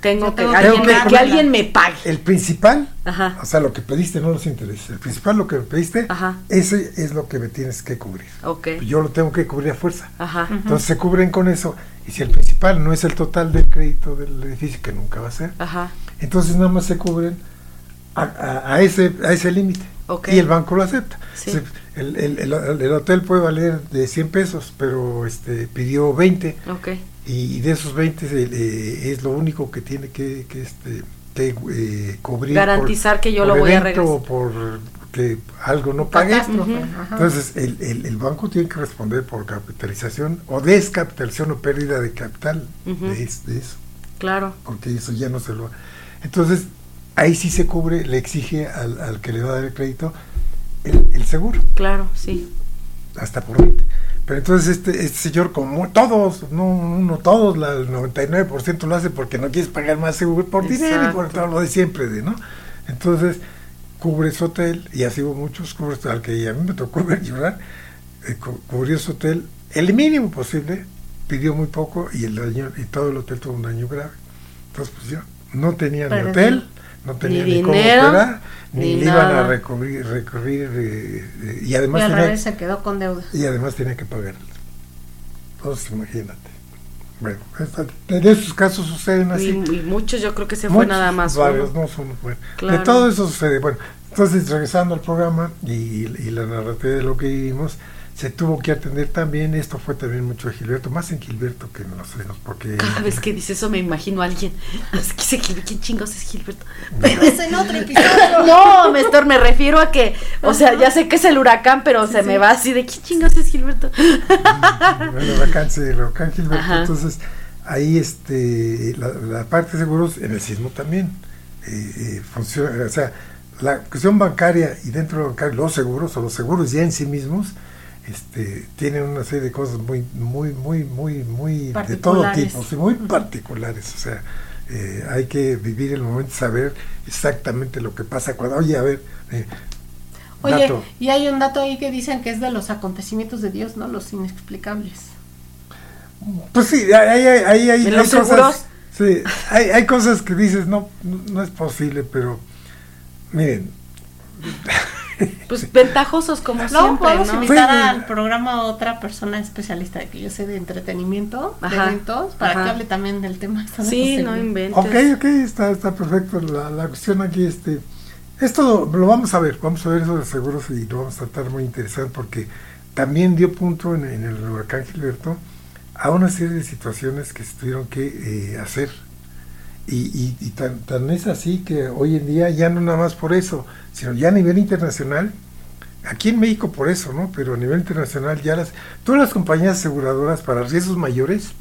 Tengo que, tengo alguien, que alguien me pague. el principal, Ajá. o sea, lo que pediste, no los intereses, el principal, lo que me pediste, Ajá. ese es lo que me tienes que cubrir. Ok. Yo lo tengo que cubrir a fuerza. Ajá. Entonces se cubren con eso, y si el principal no es el total del crédito del edificio, que nunca va a ser, Ajá. entonces nada más se cubren a, a- a ese a ese límite Y el banco lo acepta Sí. El, el- el- el hotel puede valer de 100 pesos pero este pidió 20 Ok. y, y de esos 20 eh, es lo único que tiene que, que, este que eh, cubrir Garantizar que yo por lo voy a regresar. o por que algo no pague. Ajá. entonces el, el- el banco tiene que responder por capitalización o descapitalización o pérdida de capital de, de eso Claro. porque eso ya no se lo... Entonces, ahí sí se cubre, le exige al, al que le va a dar el crédito el, el seguro, Claro, sí. hasta por 20. Pero entonces este, este señor, como todos, no uno, todos, la, el 99% lo hace porque no quieres pagar más seguro por dinero y por todo lo de siempre, de, ¿no? Entonces, cubre su hotel, y así hubo muchos, cubre al que a mí me tocó ver llorar, eh, cu- cubrió su hotel el mínimo posible, pidió muy poco y el daño, y todo el hotel tuvo un daño grave. Entonces, pues ya, no tenía ni Perdió. hotel, no tenía Ni ni, cómo dinero, operar, ni, ni le iban a recurrir, recurrir eh, eh, y Y además al tenía, revés se quedó con deuda. y además tenía que pagar. Entonces, imagínate. Bueno, de esos casos suceden Y, así. y muchos yo creo que se fue Muchos, nada más. Varios, uno. no son bueno. Claro. De todo eso sucede. Bueno, entonces regresando al programa y, y la narrativa de lo que vivimos, se tuvo que atender también, esto fue también mucho de Gilberto, más en Gilberto que en los frenos, porque Cada vez que dice eso me imagino a alguien. Que ¿quién chingos es Gilberto? Pero es en otro episodio. No, Mestor, me refiero a que, o sea, ya sé que es el huracán, pero se me va así de ¿quién chingos es Gilberto? bueno, huracán, sí, huracán Gilberto, Ajá. entonces ahí este la, la parte de seguros en el sismo también eh, eh, funciona, o sea, la cuestión bancaria y dentro de bancaria los seguros o los seguros ya en sí mismos este tienen una serie de cosas muy muy muy muy muy de todo tipo, sí, muy particulares, o sea, eh, hay que vivir el momento, saber exactamente lo que pasa cuando, oye, a ver, eh, Oye, dato. y hay un dato ahí que dicen que es de los acontecimientos de Dios, ¿no? Los inexplicables. Pues sí, hay, hay, hay, hay, ¿En hay los cosas, seguros? sí, hay, hay cosas que dices, no, no, no es posible, pero miren, Pues ventajosos como No, siempre, podemos ¿no? invitar al programa a otra persona especialista que yo sé de entretenimiento, Ajá, de eventos, para ajá. que hable también del tema. Sí, no inventes. ok, ok, está, está perfecto, la, la cuestión aquí, este, esto lo vamos a ver, vamos a ver eso de seguros y lo vamos a tratar muy interesante porque también dio punto en, en el huracán Gilberto a una serie de situaciones que se tuvieron que eh, hacer Y, y- y tan, tan es así que hoy en día ya no nada más por eso, sino ya a nivel internacional, aquí en México por eso, ¿no? Pero a nivel internacional ya las, todas las compañías aseguradoras para riesgos mayores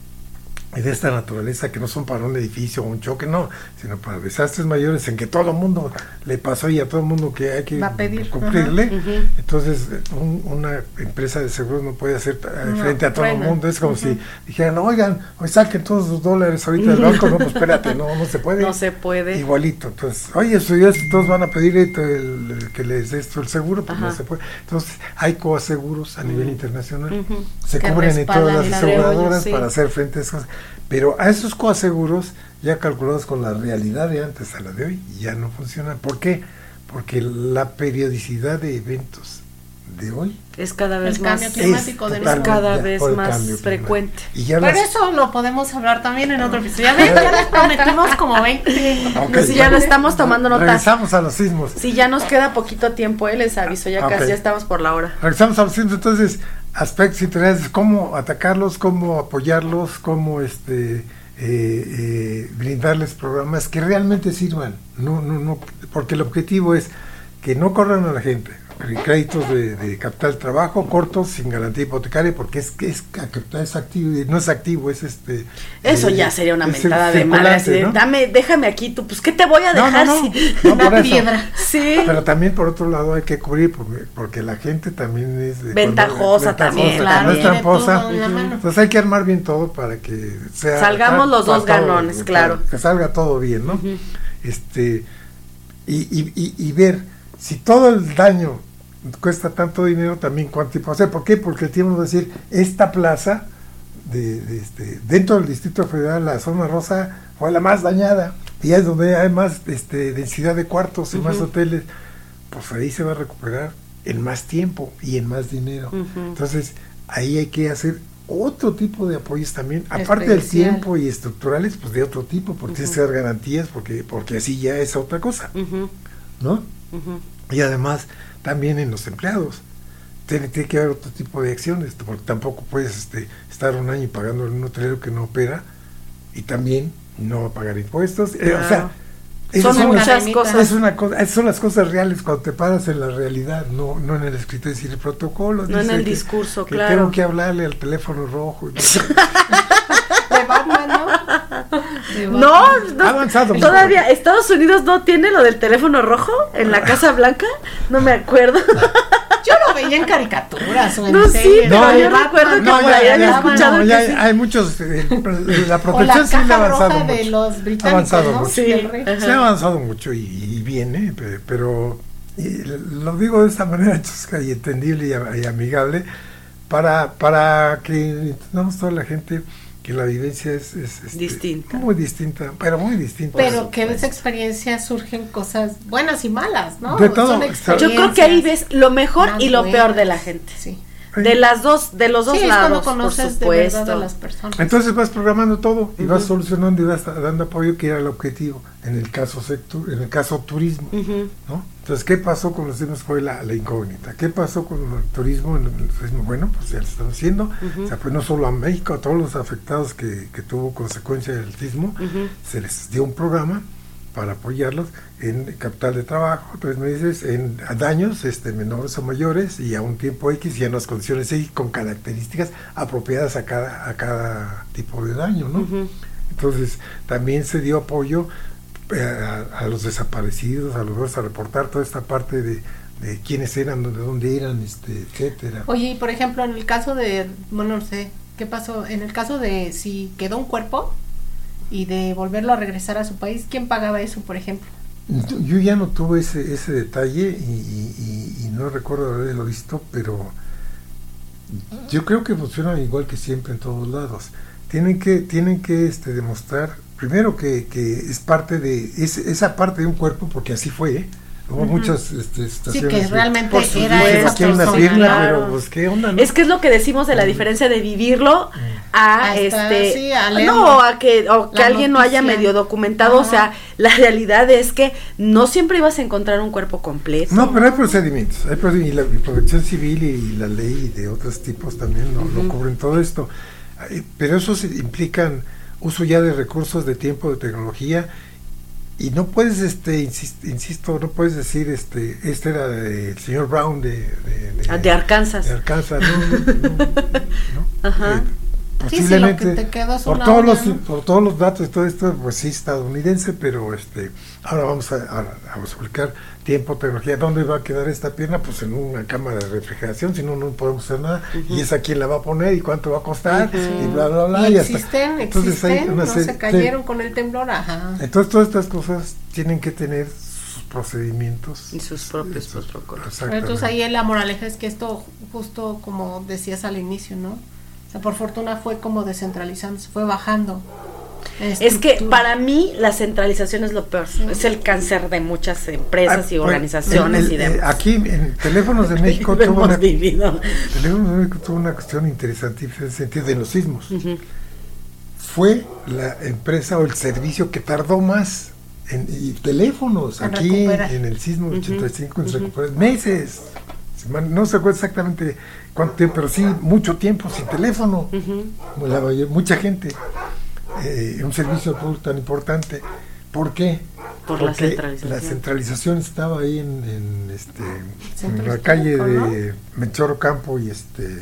de esta naturaleza que no son para un edificio o un choque, no, sino para desastres mayores en que todo el mundo le pasó y a todo el mundo que hay que Va a pedir, cumplirle. Entonces, un- una empresa de seguros no puede hacer eh, No, frente a todo el mundo. Es como si dijeran, oigan, hoy saquen todos los dólares ahorita del banco. No, pues espérate, no, no se puede. No se puede. Igualito. Entonces, oye, si todos van a pedir esto, el, el que les dé esto el seguro, pues no se puede. Entonces, hay coaseguros a nivel internacional. Se Que cubren en todas las aseguradoras sí. para hacer frente a esas cosas. Pero a esos coaseguros, ya calculados con la realidad de antes a la de hoy, ya no funcionan. ¿Por qué? Porque la periodicidad de eventos de hoy Es cada vez El más. cambio climático es es cada ya vez más frecuente. Y ya Pero las- eso lo podemos hablar también en otro episodio. Ya ven, ya les prometimos como 20. Ok, No, si ya lo estamos tomando nota. Regresamos a los sismos. Si ya nos queda poquito tiempo, eh, les aviso, ya Ok. casi ya estamos por la hora. Regresamos a los sismos, entonces, aspectos interesantes, cómo atacarlos, cómo apoyarlos, cómo este eh, eh, brindarles programas que realmente sirvan. No, no, no, porque el objetivo es que no corran a la gente. Créditos de, de capital trabajo cortos sin garantía hipotecaria porque es que es, es activo y no es activo es este Eso eh, ya sería una mentada de madre, así de, circulante, ¿no? dame, déjame aquí, tú, pues, ¿qué te voy a dejar? no, no, si- no, por Una eso. piedra. Sí. Pero también por otro lado hay que cubrir porque, porque la gente también es de- Ventajosa también, claro. no es tramposa. Entonces hay que armar bien todo para que sea Salgamos los dos ganones, claro. Que salga todo bien, ¿no? Este y, y, y, y ver si todo el daño cuesta tanto dinero también cuánto tiempo hacer. ¿Por qué? Porque tenemos que decir esta plaza de, de este, dentro del Distrito Federal, la zona rosa fue la más dañada y es donde hay más este, densidad de cuartos y más hoteles. Pues ahí se va a recuperar en más tiempo y en más dinero. Entonces, ahí hay que hacer otro tipo de apoyos también, aparte del tiempo y estructurales, pues de otro tipo, porque tienes que dar garantías, porque, porque así ya es otra cosa, ¿no? Y además, también en los empleados. Tiene, tiene que haber otro tipo de acciones, porque tampoco puedes este, estar un año pagando en un hotelero que no opera y también no va a pagar impuestos. Eh, o sea, Claro. Son son, muchas Es cosas. es una cosa, son las cosas reales cuando te paras en la realidad, no, no en el escrito decir el protocolo. No en el que- discurso, que claro. Tengo que hablarle al teléfono rojo. y- Batman, ¿no? De No, Batman. no, Ha avanzado mucho. todavía Estados Unidos no tiene lo del teléfono rojo en la Casa Blanca, no me acuerdo. Yo lo veía en caricaturas o en No, sí, pero de yo Batman. recuerdo que No, por ahí había ya, escuchado no, que ya sí. hay muchos, eh, la protección sí ha caja avanzado roja de mucho. los británicos, avanzado ¿no? Sí. Se ha avanzado mucho y, y bien, ¿eh? Pe- pero y lo digo de esta manera chusca y entendible y amigable para, para que entendamos toda la gente que la vivencia es, es, este, Distinta. Muy distinta, pero muy distinta. Pero que de esa experiencia surgen cosas buenas y malas, ¿no? De todo. Son Yo creo que ahí ves lo mejor y lo peor de la gente. Sí. De las dos, de los dos Sí, es lados, por conoces de verdad a supuesto. las personas. Entonces vas programando todo y vas solucionando y vas dando apoyo que era el objetivo en el caso sector, en el caso turismo. ¿no? Entonces, ¿qué pasó con los turismos? Fue la, la incógnita. ¿Qué pasó con el turismo? En el turismo? Bueno, pues ya lo están haciendo. O sea, pues no solo a México, a todos los afectados que, que tuvo consecuencia del sismo, se les dio un programa para apoyarlos en capital de trabajo, tres meses, en a daños este, menores o mayores y a un tiempo X y en las condiciones X con características apropiadas a cada, a cada tipo de daño, ¿no? Entonces, también se dio apoyo eh, a, a los desaparecidos, a los a reportar toda esta parte de, de quiénes eran, de dónde eran, este, etcétera. Oye, y por ejemplo, en el caso de, bueno, no sé, ¿qué pasó? En el caso de si quedó un cuerpo y de volverlo a regresar a su país, ¿quién pagaba eso, por ejemplo? Yo ya no tuve ese, ese detalle y, no recuerdo haberlo visto, pero yo creo que funciona igual que siempre en todos lados. Tienen que, tienen que este, demostrar, primero que, que es parte de, es, esa parte de un cuerpo, porque así fue, ¿eh? Hubo muchas este, Sí, estaciones. que de- realmente Por era esa una pierna, claro. pero pues qué onda, ¿no? Es que es lo que decimos de la diferencia de vivirlo a A estar este a leerlo. no a que o que alguien no haya medio documentado, o sea, la realidad es que no siempre ibas a encontrar un cuerpo completo. No, pero hay procedimientos, hay proced- y la y protección civil y la ley de otros tipos también lo, cubren todo esto. Pero esos implican uso ya de recursos, de tiempo, de tecnología, y no puedes, este, insis- insisto, no puedes decir, este, este era el señor Brown de, de, Ah, de Arkansas. de Arkansas, no, no, no, no. Ajá. Eh, posiblemente sí, lo que te queda es por todos los ¿no? por todos los datos y todo esto pues sí estadounidense pero este ahora vamos a, a- a explicar tiempo tecnología dónde va a quedar esta pierna pues en una cámara de refrigeración si no no podemos hacer nada y esa quién la va a poner y cuánto va a costar y bla bla bla Y y hasta- existen, entonces hay existen, una no serie- se cayeron con el temblor, ajá. entonces todas estas cosas tienen que tener sus procedimientos Y sus propios protocolos. Pero entonces ahí la moraleja es que esto, justo como decías al inicio, ¿no? O sea, por fortuna fue como descentralizando, se fue bajando. Es que para mí la centralización es lo peor. Es el cáncer de muchas empresas Ah, y pues, organizaciones el- y el- demás. aquí en teléfonos de México tuvo una, vivido. Teléfonos de México tuvo una cuestión interesantísima en ese sentido de los sismos. Fue la empresa o el servicio que tardó más en y teléfonos En aquí recuperar. en el sismo del 85 en recuperar meses. No se acuerda exactamente cuánto tiempo, pero sí mucho tiempo sin teléfono. La mucha gente. eh, un servicio público tan importante. ¿Por qué? Por la centralización. la centralización estaba ahí en, en, este, en la calle de Melchor Campo y este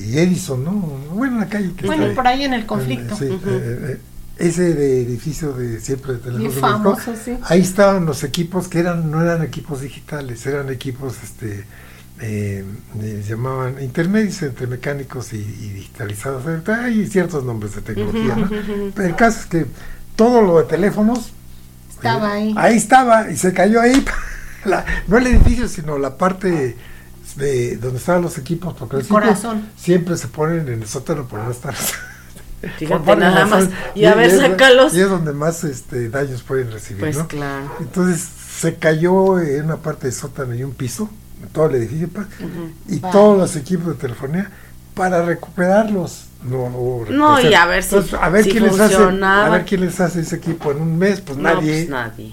y Edison, ¿no? Bueno, la calle que Bueno, está por ahí en el conflicto. Sí, eh, eh, ese de edificio de siempre de México, sí. ahí estaban los equipos que eran no eran equipos digitales, eran equipos este eh, eh, llamaban intermedios entre mecánicos y, y digitalizados. Hay ciertos nombres de tecnología, ¿no? El caso es que todo lo de teléfonos Estaba eh, ahí. Ahí estaba y se cayó ahí. la- no el edificio, sino la parte de donde estaban los equipos. Porque El los equipos corazón. siempre se ponen en el sótano por no estar. Fíjate nada más. Y a ver, es- sácalos. Y es donde más este, daños pueden recibir, Pues ¿no? claro. Entonces se cayó en una parte de sótano y un piso, todo el edificio, pa, y Vale. todos los equipos de telefonía para recuperarlos. No, no, No, y a ver si- Entonces, a ver si quién les hace, a funcionaba. ver quién les hace ese equipo en un mes, pues No, nadie. pues nadie.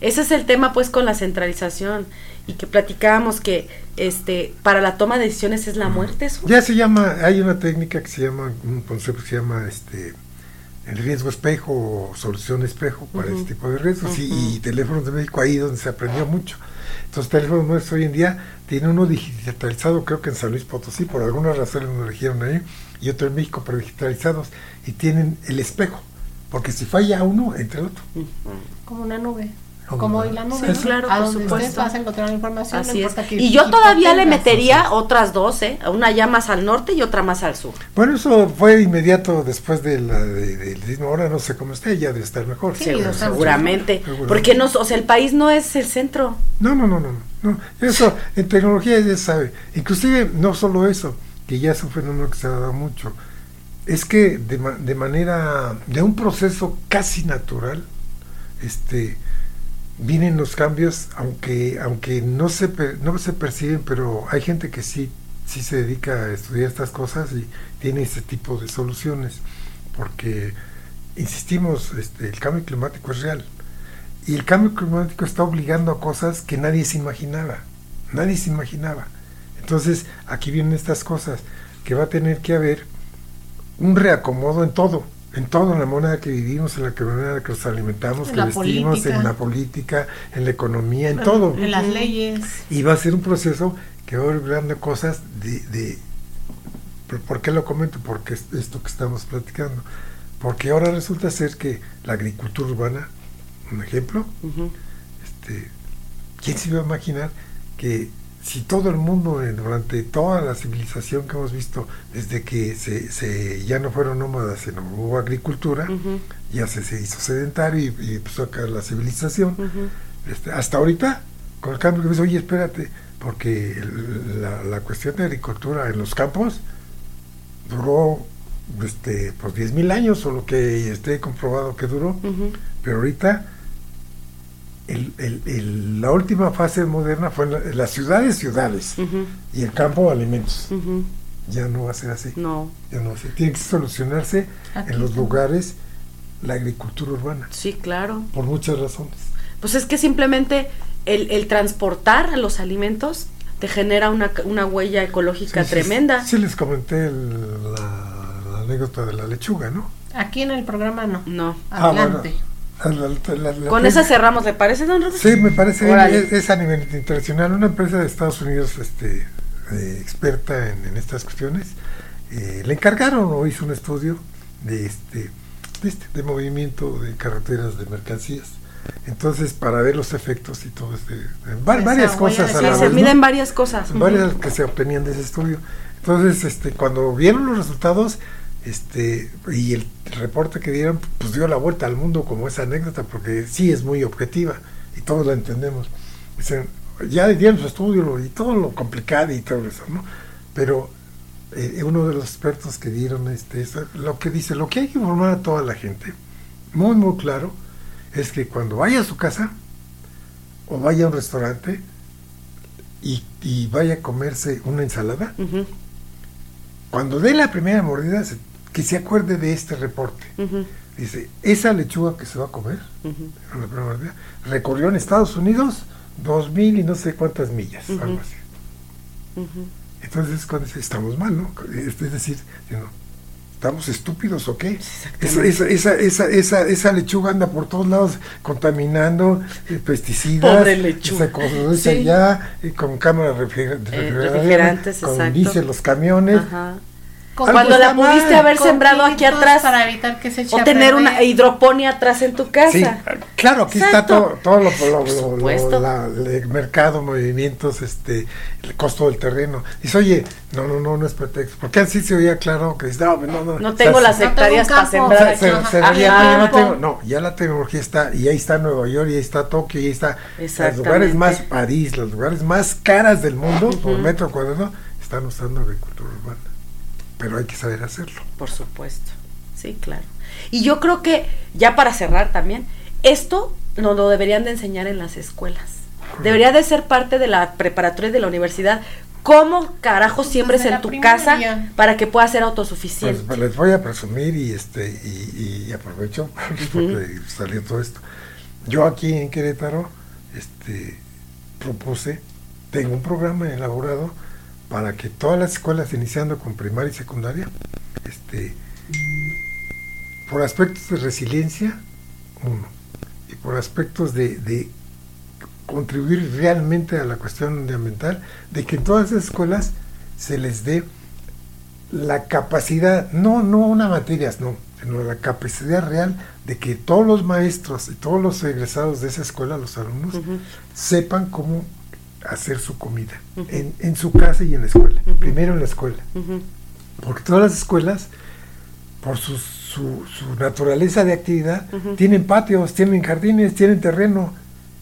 Ese es el tema pues con la centralización y que platicábamos que este para la toma de decisiones es la muerte eso. Ya se llama, hay una técnica que se llama, un concepto que se llama este el riesgo espejo o solución espejo para Ujú. este tipo de riesgos y- teléfonos de México ahí donde se aprendió mucho. Entonces teléfonos nuestros hoy en día tiene uno digitalizado creo que en San Luis Potosí, por alguna razón lo eligieron ahí, y otro en México pero digitalizados y tienen el espejo, porque si falla uno, entra el otro. Como una nube. Como hoy la nube. Sí, ¿no? claro, A por donde supuesto. estés vas a encontrar la información. no es. Y yo todavía le metería otras dos, ¿eh? Una ya más al norte y otra más al sur. Bueno, eso fue inmediato después de la, de- del sismo, ahora no sé cómo esté, ya debe estar mejor. Sí, Seguro- seguramente. seguramente. Porque no, o sea, el país no es el centro. No, no, no, no, no. Eso en tecnología ya se sabe. Inclusive no solo eso, que ya es un fenómeno que se ha dado mucho, es que de, de manera, de un proceso casi natural, este, vienen los cambios, aunque, aunque no se no se perciben, pero hay gente que sí, sí se dedica a estudiar estas cosas y tiene ese tipo de soluciones, porque insistimos, este, el cambio climático es real. Y el cambio climático está obligando a cosas que nadie se imaginaba. Nadie se imaginaba. Entonces, aquí vienen estas cosas, que va a tener que haber un reacomodo en todo, en todo, en la moneda que vivimos, en la que- que nos alimentamos, En que vestimos, política. en la política, en la economía, en todo. En las leyes. Y va a ser un proceso que va a ir cosas de, de- ¿por- ¿Por qué lo comento? Porque es esto que estamos platicando. Porque ahora resulta ser que la agricultura urbana, un ejemplo, este, ¿quién se iba a imaginar que si todo el mundo durante toda la civilización que hemos visto, desde que se, se- ya no fueron nómadas, sino hubo agricultura, ya se, se hizo sedentario y, y empezó a caer la civilización, este, hasta ahorita, con el cambio que ves, oye, espérate, porque el- la, la cuestión de agricultura en los campos duró este, pues 10.000 años, o lo que esté comprobado que duró, pero ahorita el- el- el- la última fase moderna fue en, la- en las ciudades, ciudades, y el campo, alimentos. Ya no va a ser así. No, Ya no va a ser. Tiene que solucionarse Aquí en los también. lugares la agricultura urbana, sí, claro. por muchas razones. Pues es que simplemente el, el transportar los alimentos te genera una, una huella ecológica Sí, tremenda. Sí, les comenté el- la, la anécdota de la lechuga, ¿no? Aquí en el programa no. No. Ah, Adelante. La- la- la- Con esa cerramos, ¿le parece, don Rodolfo? Sí, me parece bien. Es, es a nivel internacional. Una empresa de Estados Unidos este, eh, experta en, en estas cuestiones eh, le encargaron o hizo un estudio de este, de este, de movimiento de carreteras de mercancías. Entonces, para ver los efectos y todo este, varias cosas a la se vez, ¿no? miden varias cosas. varias que se obtenían de ese estudio. Entonces, este, cuando vieron los resultados, este, y el reporte que dieron, pues dio la vuelta al mundo como esa anécdota, porque sí es muy objetiva y todos la entendemos. Dicen, ya dieron su estudio y todo lo complicado y todo eso, ¿no? Pero eh, uno de los expertos que dieron este, eso, lo que dice, lo que hay que informar a toda la gente, muy, muy claro, es que cuando vaya a su casa o vaya a un restaurante y, y vaya a comerse una ensalada, cuando dé la primera mordida, se- que se acuerde de este reporte. Dice, esa lechuga que se va a comer, recorrió en Estados Unidos dos mil y no sé cuántas millas, algo así. Entonces, cuando dice, estamos mal, ¿no? Es decir, ¿estamos estúpidos o qué? Esa, esa, esa, esa, esa, esa lechuga anda por todos lados contaminando eh, pesticidas, Pobre lechuga. se conoce Sí. allá, eh, con cámaras refriger- refrigerantes, con diésel los camiones. Ajá. Cuando la está mal. pudiste haber sembrado aquí atrás Para evitar que se eche o a tener una hidroponía atrás en tu casa. Sí, claro, aquí está todo, todo lo, lo- Por lo- lo- supuesto. la- el mercado, movimientos, este, el costo del terreno. Dice, oye, no, no, no, no es pretexto. Porque así se oía claro que dice, no, no, no. No tengo o sea, las no hectáreas para sembrar. se- aquí. se Ajá. veía, "Oye, no, tengo- no, ya la tecnología está, y ahí está Nueva York, y ahí está Tokio, y ahí está los lugares más París, los lugares más caras del mundo por metro cuadrado, están usando agricultura urbana. Pero hay que saber hacerlo. Por supuesto. Sí, claro. Y yo creo que, ya para cerrar también, esto nos lo deberían de enseñar en las escuelas. Debería de ser parte de la preparatoria y de la universidad. ¿Cómo carajo siembres Desde en tu primaria. casa para que puedas ser Pues, autosuficiente? pues, les voy a presumir y este y, y aprovecho porque salió todo esto. Yo aquí en Querétaro este propuse, tengo un programa elaborado para que todas las escuelas iniciando con primaria y secundaria, este por aspectos de resiliencia, uno, y por aspectos de, de contribuir realmente a la cuestión ambiental, de que en todas las escuelas se les dé la capacidad, no, no una materias, no, sino la capacidad real de que todos los maestros y todos los egresados de esa escuela, los alumnos, sepan cómo hacer su comida en, en su casa y en la escuela. Primero en la escuela. Porque todas las escuelas, por su, su, su naturaleza de actividad, tienen patios, tienen jardines, tienen terreno.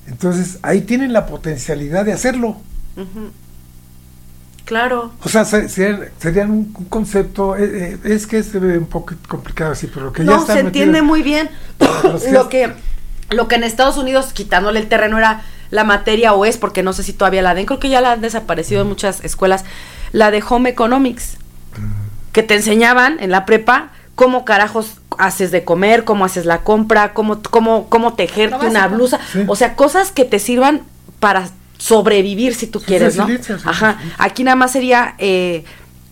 Entonces ahí tienen la potencialidad de hacerlo. Claro. O sea, se- serían, serían un, un concepto, eh, eh, es que es eh, un poco complicado así, pero lo que ya No, se entiende muy bien. Lo que lo que en Estados Unidos, quitándole el terreno, era la materia o es, porque no sé si todavía la den, creo que ya la han desaparecido en muchas escuelas, la de Home Economics, que te enseñaban en la prepa cómo carajos haces de comer, cómo haces la compra, cómo, cómo, cómo tejerte una blusa, Sí. o sea, cosas que te sirvan para sobrevivir si tú Sí, quieres, ¿no? Ajá. Aquí nada más sería eh,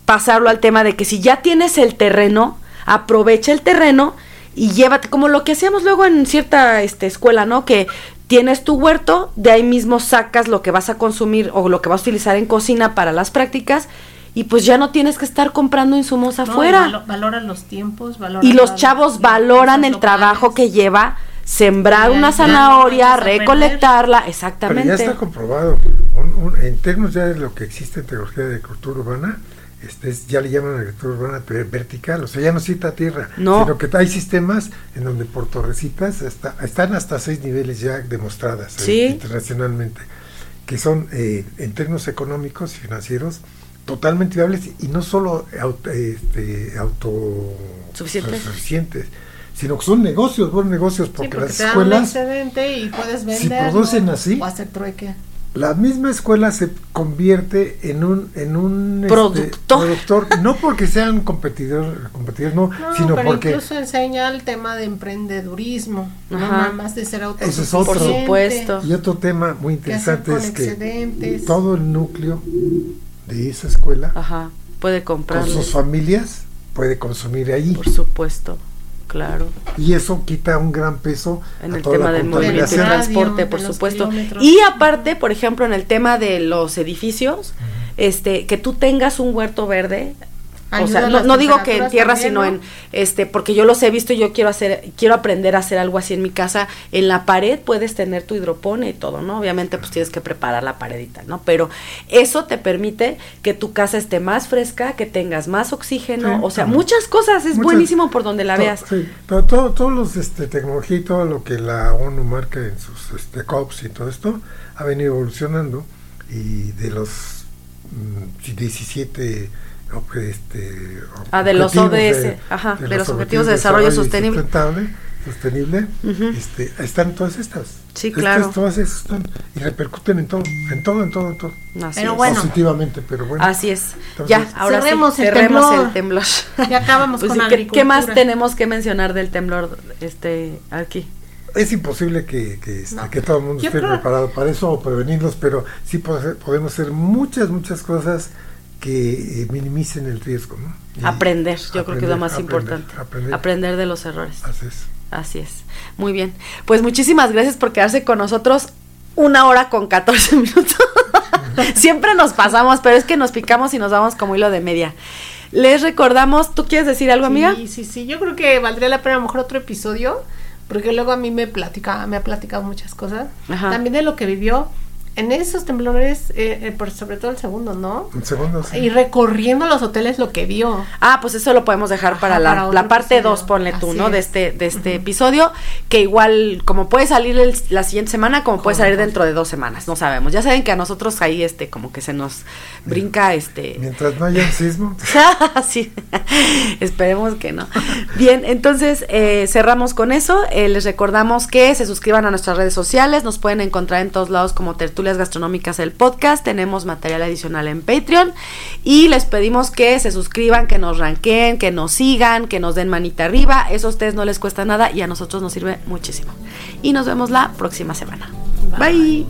pasarlo al tema de que si ya tienes el terreno, aprovecha el terreno y llévate, como lo que hacíamos luego en cierta este, escuela, ¿no? Que tienes tu huerto, de ahí mismo sacas lo que vas a consumir o lo que vas a utilizar en cocina para las prácticas y pues ya no tienes que estar comprando insumos No, afuera. valo- valoran los tiempos, valoran y los chavos valoran el locales. trabajo que lleva sembrar una zanahoria, recolectarla, Pero exactamente. ya está comprobado. Un- un- en términos ya de lo que existe en tecnología de agricultura urbana, este es- ya le llaman agricultura urbana pero vertical, o sea, ya no cita tierra, No. sino que hay sistemas en donde por torrecitas está- están hasta seis niveles ya demostradas eh, internacionalmente, que son eh, en términos económicos y financieros totalmente viables y no solo auto, este, auto Suficientes. sino que son negocios, buenos negocios, Sí, porque, las escuelas excedente y puedes si vender producen así, o hacer trueque. La misma escuela se convierte en un en un este, Productor. no porque sean competidor competidores no, No, sino pero porque incluso enseña el tema de emprendedurismo, no Ajá. nada más de ser es autosuficiente. otro. Por supuesto. y otro tema muy ¿Qué hacer interesante con es que todo el núcleo de esa escuela Ajá, puede con comprarlo. sus familias puede consumir ahí Por supuesto, claro. y eso quita un gran peso En a el toda tema la del movimiento y transporte, por supuesto. Y aparte, por ejemplo, en el tema de los edificios, este, que tú tengas un huerto verde, o sea, no, digo que en tierra, sino en este, porque yo los he visto y yo quiero hacer, quiero aprender a hacer algo así en mi casa. En la pared puedes tener tu hidropone y todo, ¿no? Obviamente, pues tienes que preparar la paredita, ¿no? Pero eso te permite que tu casa esté más fresca, que tengas más oxígeno, o sea, muchas cosas. Es buenísimo por donde la veas. Sí, pero todo, todos los este, tecnología y todo lo que la ONU marca en sus este, COPs y todo esto ha venido evolucionando y de los 17 mm, este, ah, de los ODS, de, ajá, de, los, objetivos de desarrollo, sostenible. Sostenible, este, están todas estas. Sí, claro. todas están y repercuten en todo, en todo, en todo, en todo. Así pero bueno. Positivamente, pero bueno. Así es. ya, ahora cerremos, sí, el, cerremos temblor. el temblor. Ya acabamos pues con ¿qué, ¿Qué más tenemos que mencionar del temblor este aquí? es imposible que, que, este, que todo el mundo esté preparado para eso o prevenirlos, pero sí podemos hacer muchas, muchas cosas que eh, minimicen el riesgo. ¿no? aprender, yo creo que es lo más importante. Aprender. de los errores. Así es. Así es. Muy bien. Pues muchísimas gracias por quedarse con nosotros una hora con 14 minutos. Siempre nos pasamos, pero es que nos picamos y nos vamos como hilo de media. Les recordamos, ¿tú quieres decir algo, amiga? Sí, sí, sí. Yo creo que valdría la pena a lo mejor otro episodio porque luego a mí me platica, me ha platicado muchas cosas, también de lo que vivió en esos temblores, eh, eh, por sobre todo el segundo, ¿no? El segundo, sí. Y recorriendo los hoteles lo que vio. Ah, pues eso lo podemos dejar para, la, la, parte 2, ponle tú, ¿no? De este, de este episodio, que igual, como puede salir la siguiente semana, como puede salir dentro de dos semanas, no sabemos. Ya saben que a nosotros ahí, este, como que se nos brinca, este... Mientras no haya sismo. sí, esperemos que no. Bien, entonces eh, cerramos con eso. les recordamos que se suscriban a nuestras redes sociales, nos pueden encontrar en todos lados como Tertulia Gastronómicas el podcast. Tenemos material adicional en Patreon y les pedimos que se suscriban, que nos ranqueen, que nos sigan, que nos den manita arriba. Eso a ustedes no les cuesta nada y a nosotros nos sirve muchísimo. Y nos vemos la próxima semana. Bye.